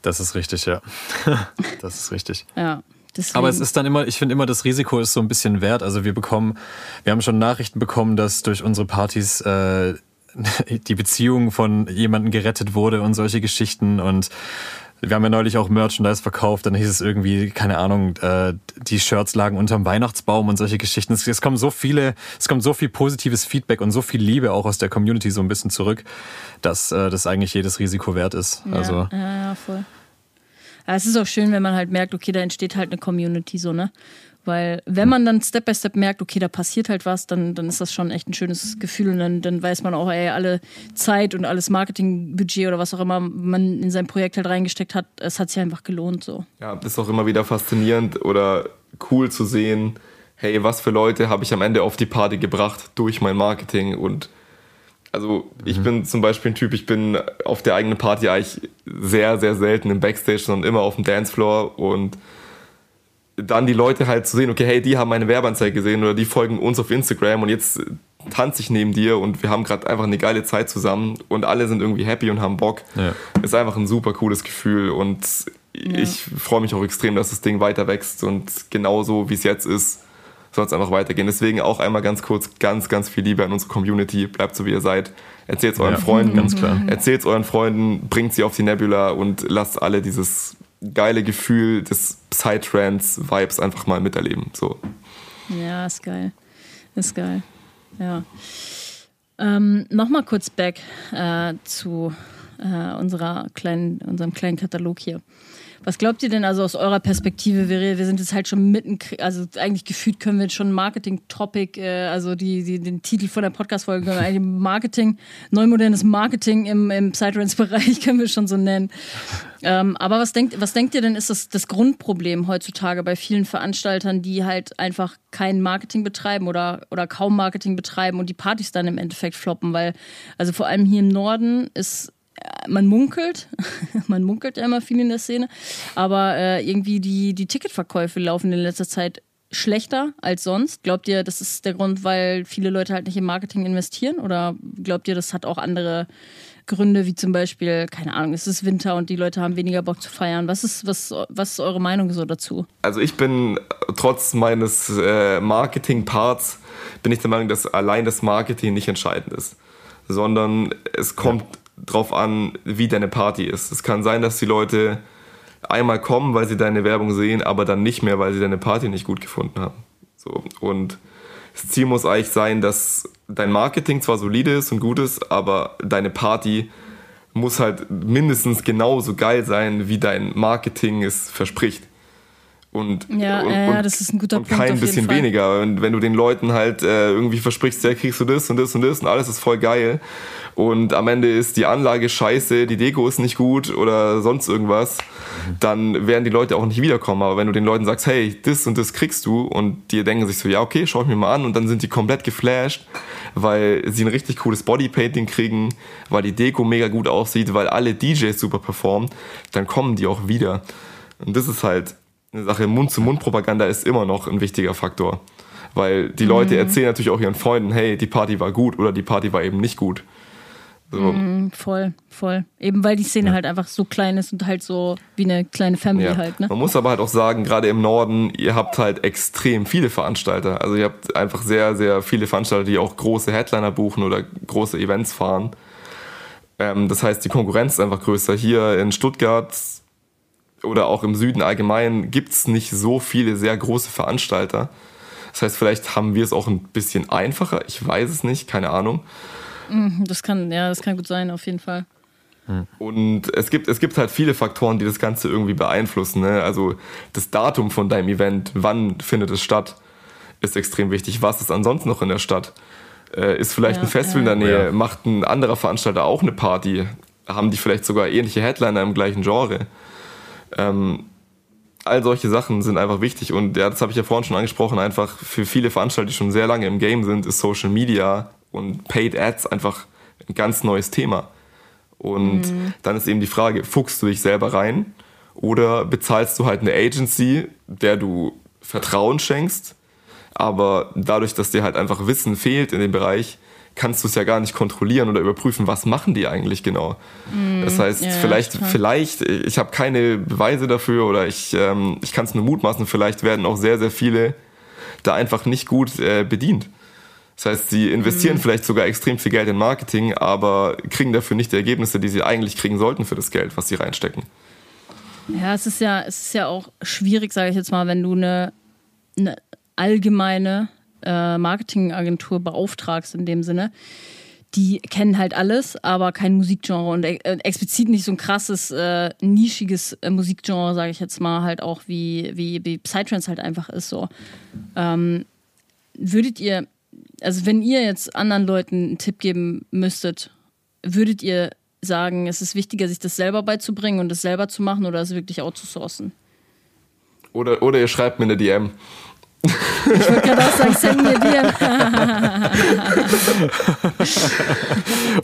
Das ist richtig, ja. das ist richtig. Ja. Deswegen. Aber es ist dann immer, ich finde immer, das Risiko ist so ein bisschen wert. Also wir bekommen, wir haben schon Nachrichten bekommen, dass durch unsere Partys äh, die Beziehung von jemandem gerettet wurde und solche Geschichten und wir haben ja neulich auch Merchandise verkauft, dann hieß es irgendwie, keine Ahnung, äh, die Shirts lagen unterm Weihnachtsbaum und solche Geschichten. Es, es kommen so viele, es kommt so viel positives Feedback und so viel Liebe auch aus der Community so ein bisschen zurück, dass äh, das eigentlich jedes Risiko wert ist. Ja, also. ja, ja, voll. Ja, es ist auch schön, wenn man halt merkt, okay, da entsteht halt eine Community so, ne? Weil wenn man dann Step by Step merkt, okay, da passiert halt was, dann, dann ist das schon echt ein schönes Gefühl und dann, dann weiß man auch, ey, alle Zeit und alles Marketingbudget oder was auch immer man in sein Projekt halt reingesteckt hat, es hat sich einfach gelohnt so. Ja, das ist auch immer wieder faszinierend oder cool zu sehen, hey, was für Leute habe ich am Ende auf die Party gebracht durch mein Marketing und also ich mhm. bin zum Beispiel ein Typ, ich bin auf der eigenen Party eigentlich sehr, sehr selten im Backstage, sondern immer auf dem Dancefloor und dann die Leute halt zu sehen, okay, hey, die haben meine Werbeanzeige gesehen oder die folgen uns auf Instagram und jetzt tanze ich neben dir und wir haben gerade einfach eine geile Zeit zusammen und alle sind irgendwie happy und haben Bock. Ja. Ist einfach ein super cooles Gefühl und ja. ich freue mich auch extrem, dass das Ding weiter wächst und genauso wie es jetzt ist, soll es einfach weitergehen. Deswegen auch einmal ganz kurz ganz, ganz viel Liebe an unsere Community. Bleibt so wie ihr seid. Erzählt es euren ja, Freunden. Ganz klar. Erzählt es euren Freunden, bringt sie auf die Nebula und lasst alle dieses geile Gefühl des Psytrance-Vibes einfach mal miterleben. So. Ja, ist geil. Ist geil. Ja. Ähm, Nochmal kurz back äh, zu äh, unserer kleinen, unserem kleinen Katalog hier. Was glaubt ihr denn also aus eurer Perspektive? Wir, wir sind jetzt halt schon mitten, also eigentlich gefühlt können wir schon Marketing-Topic, äh, also die, die, den Titel von der Podcast-Folge können wir eigentlich Marketing, neumodernes Marketing im, im Psytrance-Bereich können wir schon so nennen. Ähm, aber was denkt, was denkt ihr denn ist das, das Grundproblem heutzutage bei vielen Veranstaltern, die halt einfach kein Marketing betreiben oder, oder kaum Marketing betreiben und die Partys dann im Endeffekt floppen? Weil, also vor allem hier im Norden ist man munkelt, man munkelt ja immer viel in der Szene, aber äh, irgendwie die, die Ticketverkäufe laufen in letzter Zeit schlechter als sonst. Glaubt ihr, das ist der Grund, weil viele Leute halt nicht im Marketing investieren? Oder glaubt ihr, das hat auch andere Gründe, wie zum Beispiel, keine Ahnung, es ist Winter und die Leute haben weniger Bock zu feiern? Was ist, was, was ist eure Meinung so dazu? Also ich bin trotz meines äh, Marketing-Parts, bin ich der Meinung, dass allein das Marketing nicht entscheidend ist, sondern es kommt ja drauf an, wie deine Party ist. Es kann sein, dass die Leute einmal kommen, weil sie deine Werbung sehen, aber dann nicht mehr, weil sie deine Party nicht gut gefunden haben. So. Und das Ziel muss eigentlich sein, dass dein Marketing zwar solide ist und gut ist, aber deine Party muss halt mindestens genauso geil sein, wie dein Marketing es verspricht und, ja, und, ja, das ist ein guter und Punkt kein bisschen weniger. Und wenn du den Leuten halt äh, irgendwie versprichst, ja, kriegst du das und das und das und alles ist voll geil. Und am Ende ist die Anlage scheiße, die Deko ist nicht gut oder sonst irgendwas, dann werden die Leute auch nicht wiederkommen. Aber wenn du den Leuten sagst, hey, das und das kriegst du und die denken sich so, ja, okay, schau ich mir mal an und dann sind die komplett geflasht, weil sie ein richtig cooles Bodypainting kriegen, weil die Deko mega gut aussieht, weil alle DJs super performen, dann kommen die auch wieder. Und das ist halt eine Sache, Mund-zu-Mund-Propaganda ist immer noch ein wichtiger Faktor. Weil die Leute mhm. erzählen natürlich auch ihren Freunden, hey, die Party war gut oder die Party war eben nicht gut. So. Mhm, voll, voll. Eben weil die Szene ja. halt einfach so klein ist und halt so wie eine kleine Family ja. halt. Ne? Man muss aber halt auch sagen, gerade im Norden, ihr habt halt extrem viele Veranstalter. Also ihr habt einfach sehr, sehr viele Veranstalter, die auch große Headliner buchen oder große Events fahren. Ähm, das heißt, die Konkurrenz ist einfach größer. Hier in Stuttgart oder auch im Süden allgemein gibt es nicht so viele sehr große Veranstalter. Das heißt, vielleicht haben wir es auch ein bisschen einfacher. Ich weiß es nicht, keine Ahnung. Mhm, das kann, ja, das kann gut sein, auf jeden Fall. Und es gibt, es gibt halt viele Faktoren, die das Ganze irgendwie beeinflussen. Ne? Also das Datum von deinem Event, wann findet es statt, ist extrem wichtig. Was ist ansonsten noch in der Stadt? Äh, ist vielleicht ja, ein Festival ja. in der Nähe? Ja. Macht ein anderer Veranstalter auch eine Party? Haben die vielleicht sogar ähnliche Headliner im gleichen Genre? Ähm, all solche Sachen sind einfach wichtig und ja, das habe ich ja vorhin schon angesprochen, einfach für viele Veranstalter, die schon sehr lange im Game sind, ist Social Media und Paid Ads einfach ein ganz neues Thema. Und mhm. dann ist eben die Frage, fuchst du dich selber rein oder bezahlst du halt eine Agency, der du Vertrauen schenkst, aber dadurch, dass dir halt einfach Wissen fehlt in dem Bereich, kannst du es ja gar nicht kontrollieren oder überprüfen, was machen die eigentlich genau. Mm, das heißt, ja, vielleicht, ja, vielleicht, ich habe keine Beweise dafür oder ich, ähm, ich kann es nur mutmaßen, vielleicht werden auch sehr, sehr viele da einfach nicht gut äh, bedient. Das heißt, sie investieren mm. vielleicht sogar extrem viel Geld in Marketing, aber kriegen dafür nicht die Ergebnisse, die sie eigentlich kriegen sollten für das Geld, was sie reinstecken. Ja, es ist ja, es ist ja auch schwierig, sage ich jetzt mal, wenn du eine, eine allgemeine äh, Marketingagentur beauftragst in dem Sinne, die kennen halt alles, aber kein Musikgenre und äh, explizit nicht so ein krasses, äh, nischiges äh, Musikgenre, sage ich jetzt mal, halt auch wie, wie, wie Psytrance halt einfach ist so. Ähm, würdet ihr, also wenn ihr jetzt anderen Leuten einen Tipp geben müsstet, würdet ihr sagen, es ist wichtiger, sich das selber beizubringen und das selber zu machen oder es wirklich outzusourcen? Oder, oder ihr schreibt mir eine DM. Ich wollte gerade auch sagen, send mir DM.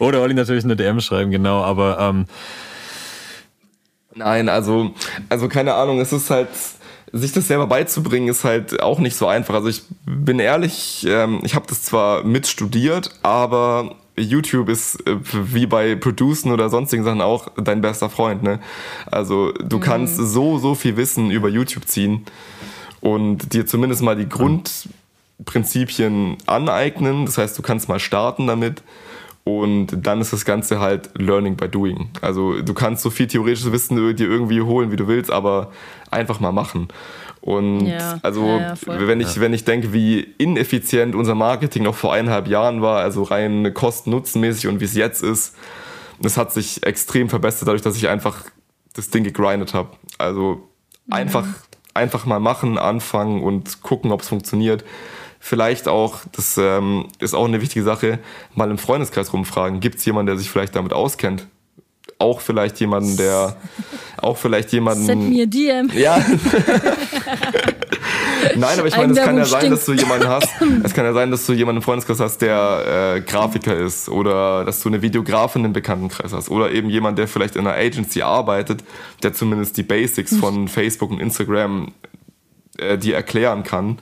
Oder Olli natürlich eine DM schreiben, genau, aber ähm Nein, also, also keine Ahnung, es ist halt, sich das selber beizubringen, ist halt auch nicht so einfach. Also ich bin ehrlich, ähm, ich habe das zwar mitstudiert, aber YouTube ist äh, wie bei Producen oder sonstigen Sachen auch dein bester Freund. Ne? Also du mhm. kannst so, so viel Wissen über YouTube ziehen und dir zumindest mal die Grundprinzipien aneignen. Das heißt, du kannst mal starten damit. Und dann ist das Ganze halt Learning by Doing. Also du kannst so viel theoretisches Wissen dir irgendwie holen, wie du willst, aber einfach mal machen. Und ja, also ja, wenn ich wenn ich denke, wie ineffizient unser Marketing noch vor eineinhalb Jahren war, also rein kosten-nutzen-mäßig und wie es jetzt ist, das hat sich extrem verbessert, dadurch, dass ich einfach das Ding gegrindet habe. Also einfach einfach mal machen, anfangen und gucken, ob es funktioniert. Vielleicht auch, das ähm, ist auch eine wichtige Sache, mal im Freundeskreis rumfragen. Gibt es jemanden, der sich vielleicht damit auskennt? Auch vielleicht jemanden, der, auch vielleicht jemanden. Send mir DM. Ja. Nein, aber ich meine, es kann ja sein, dass du jemanden hast, es kann ja sein, dass du jemanden im Freundeskreis hast, der äh, Grafiker ist oder dass du eine Videografin im Bekanntenkreis hast oder eben jemand, der vielleicht in einer Agency arbeitet, der zumindest die Basics von Facebook und Instagram äh, dir erklären kann.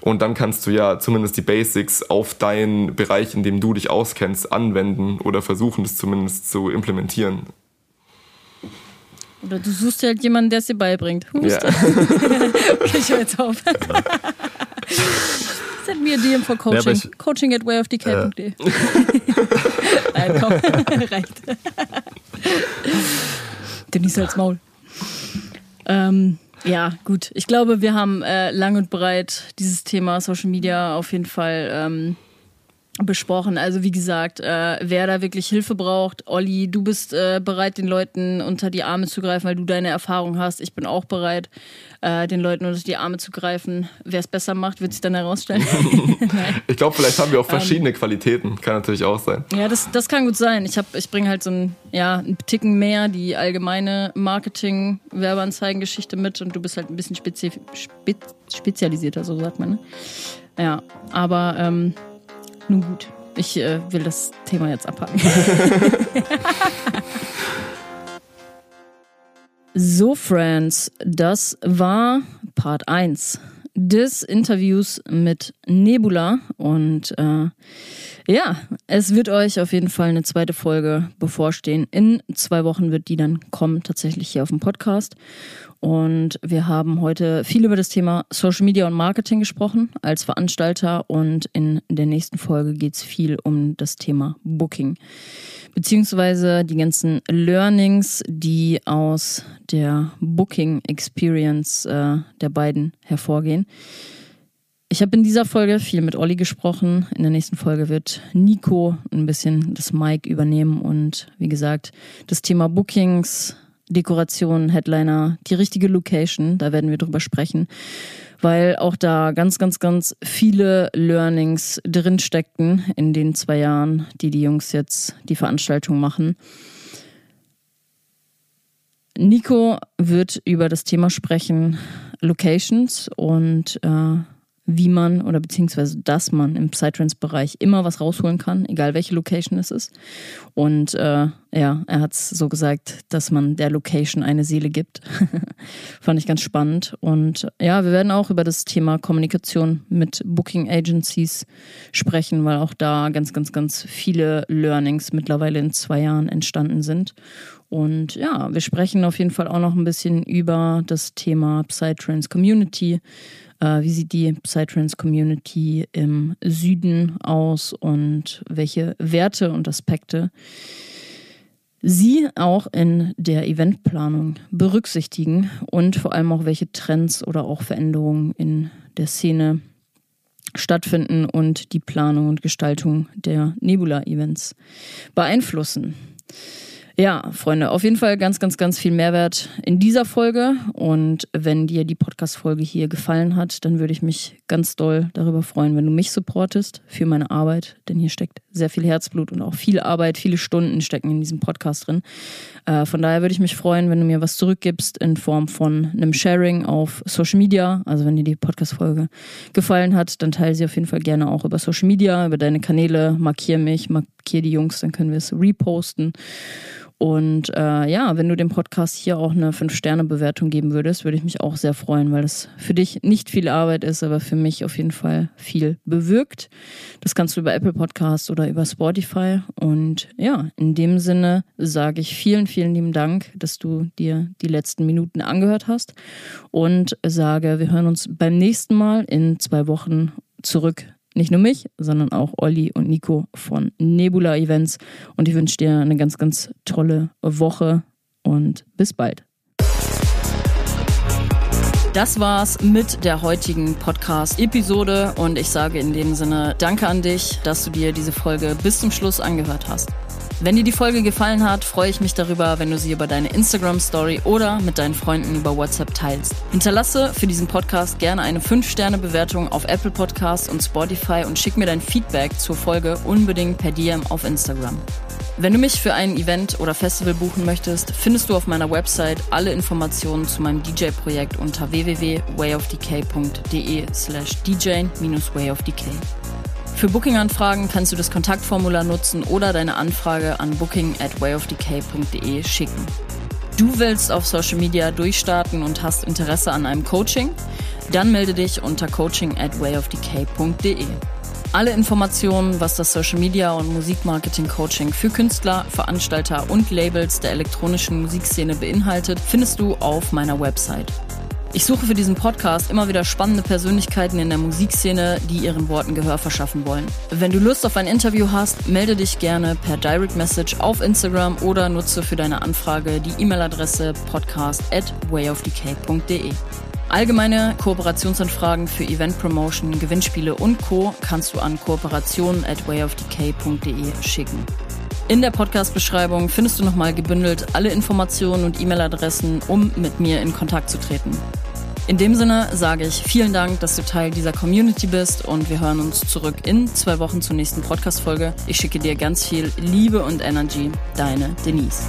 Und dann kannst du ja zumindest die Basics auf deinen Bereich, in dem du dich auskennst, anwenden oder versuchen, das zumindest zu implementieren. Oder du suchst halt jemanden, der es dir beibringt. Ja. okay, ich höre jetzt auf. Send mir DM for Coaching. Ja, Coaching at wayofdk.de. Äh. Nein, komm, reicht. Denise als Maul. Ähm, ja, gut. Ich glaube, wir haben äh, lang und breit dieses Thema Social Media auf jeden Fall ähm, besprochen. Also wie gesagt, äh, wer da wirklich Hilfe braucht, Olli, du bist äh, bereit, den Leuten unter die Arme zu greifen, weil du deine Erfahrung hast. Ich bin auch bereit, äh, den Leuten unter die Arme zu greifen. Wer es besser macht, wird sich dann herausstellen. ich glaube, vielleicht haben wir auch verschiedene ähm, Qualitäten. Kann natürlich auch sein. Ja, das, das kann gut sein. Ich, ich bringe halt so ein, ja, einen Ticken mehr die allgemeine Marketing-Werbeanzeigen-Geschichte mit und du bist halt ein bisschen spezi spe spezialisierter, so sagt man. Ne? Ja, aber ähm, nun gut, ich äh, will das Thema jetzt abhaken. so, Friends, das war Part 1 des Interviews mit Nebula und äh, ja, es wird euch auf jeden Fall eine zweite Folge bevorstehen. In zwei Wochen wird die dann kommen, tatsächlich hier auf dem Podcast. Und wir haben heute viel über das Thema Social Media und Marketing gesprochen als Veranstalter. Und in der nächsten Folge geht es viel um das Thema Booking. Beziehungsweise die ganzen Learnings, die aus der Booking Experience äh, der beiden hervorgehen. Ich habe in dieser Folge viel mit Olli gesprochen. In der nächsten Folge wird Nico ein bisschen das Mic übernehmen und wie gesagt, das Thema Bookings, Dekoration, Headliner, die richtige Location, da werden wir drüber sprechen, weil auch da ganz, ganz, ganz viele Learnings drin steckten in den zwei Jahren, die die Jungs jetzt die Veranstaltung machen. Nico wird über das Thema sprechen, Locations und äh, wie man oder beziehungsweise dass man im Psytrance-Bereich immer was rausholen kann, egal welche Location es ist. Und äh, ja, er hat es so gesagt, dass man der Location eine Seele gibt. Fand ich ganz spannend. Und ja, wir werden auch über das Thema Kommunikation mit Booking Agencies sprechen, weil auch da ganz, ganz, ganz viele Learnings mittlerweile in zwei Jahren entstanden sind. Und ja, wir sprechen auf jeden Fall auch noch ein bisschen über das Thema Psytrance Community äh, wie sieht die Psytrance-Community im Süden aus und welche Werte und Aspekte Sie auch in der Eventplanung berücksichtigen und vor allem auch welche Trends oder auch Veränderungen in der Szene stattfinden und die Planung und Gestaltung der Nebula-Events beeinflussen. Ja, Freunde, auf jeden Fall ganz, ganz, ganz viel Mehrwert in dieser Folge. Und wenn dir die Podcast-Folge hier gefallen hat, dann würde ich mich ganz doll darüber freuen, wenn du mich supportest für meine Arbeit. Denn hier steckt sehr viel Herzblut und auch viel Arbeit, viele Stunden stecken in diesem Podcast drin. Äh, von daher würde ich mich freuen, wenn du mir was zurückgibst in Form von einem Sharing auf Social Media. Also wenn dir die Podcast-Folge gefallen hat, dann teile sie auf jeden Fall gerne auch über Social Media, über deine Kanäle. Markier mich, markier die Jungs, dann können wir es reposten. Und äh, ja, wenn du dem Podcast hier auch eine 5-Sterne-Bewertung geben würdest, würde ich mich auch sehr freuen, weil es für dich nicht viel Arbeit ist, aber für mich auf jeden Fall viel bewirkt. Das kannst du über Apple Podcasts oder über Spotify. Und ja, in dem Sinne sage ich vielen, vielen lieben Dank, dass du dir die letzten Minuten angehört hast und sage, wir hören uns beim nächsten Mal in zwei Wochen zurück nicht nur mich, sondern auch Olli und Nico von Nebula Events. Und ich wünsche dir eine ganz, ganz tolle Woche und bis bald. Das war's mit der heutigen Podcast-Episode und ich sage in dem Sinne Danke an dich, dass du dir diese Folge bis zum Schluss angehört hast. Wenn dir die Folge gefallen hat, freue ich mich darüber, wenn du sie über deine Instagram-Story oder mit deinen Freunden über WhatsApp teilst. Hinterlasse für diesen Podcast gerne eine 5-Sterne-Bewertung auf Apple Podcasts und Spotify und schick mir dein Feedback zur Folge unbedingt per DM auf Instagram. Wenn du mich für ein Event oder Festival buchen möchtest, findest du auf meiner Website alle Informationen zu meinem DJ-Projekt unter www.wayofdk.de slash dj-wayofdk. Für Booking-Anfragen kannst du das Kontaktformular nutzen oder deine Anfrage an booking at wayofdk.de schicken. Du willst auf Social Media durchstarten und hast Interesse an einem Coaching? Dann melde dich unter coaching at wayofdk.de. Alle Informationen, was das Social Media und Musikmarketing Coaching für Künstler, Veranstalter und Labels der elektronischen Musikszene beinhaltet, findest du auf meiner Website. Ich suche für diesen Podcast immer wieder spannende Persönlichkeiten in der Musikszene, die ihren Worten Gehör verschaffen wollen. Wenn du Lust auf ein Interview hast, melde dich gerne per Direct Message auf Instagram oder nutze für deine Anfrage die E-Mail-Adresse podcast at wayofdk.de. Allgemeine Kooperationsanfragen für Event Promotion, Gewinnspiele und Co. kannst du an kooperation at wayofdk.de schicken. In der Podcast-Beschreibung findest du nochmal gebündelt alle Informationen und E-Mail-Adressen, um mit mir in Kontakt zu treten. In dem Sinne sage ich vielen Dank, dass du Teil dieser Community bist und wir hören uns zurück in zwei Wochen zur nächsten Podcast-Folge. Ich schicke dir ganz viel Liebe und Energy. Deine Denise.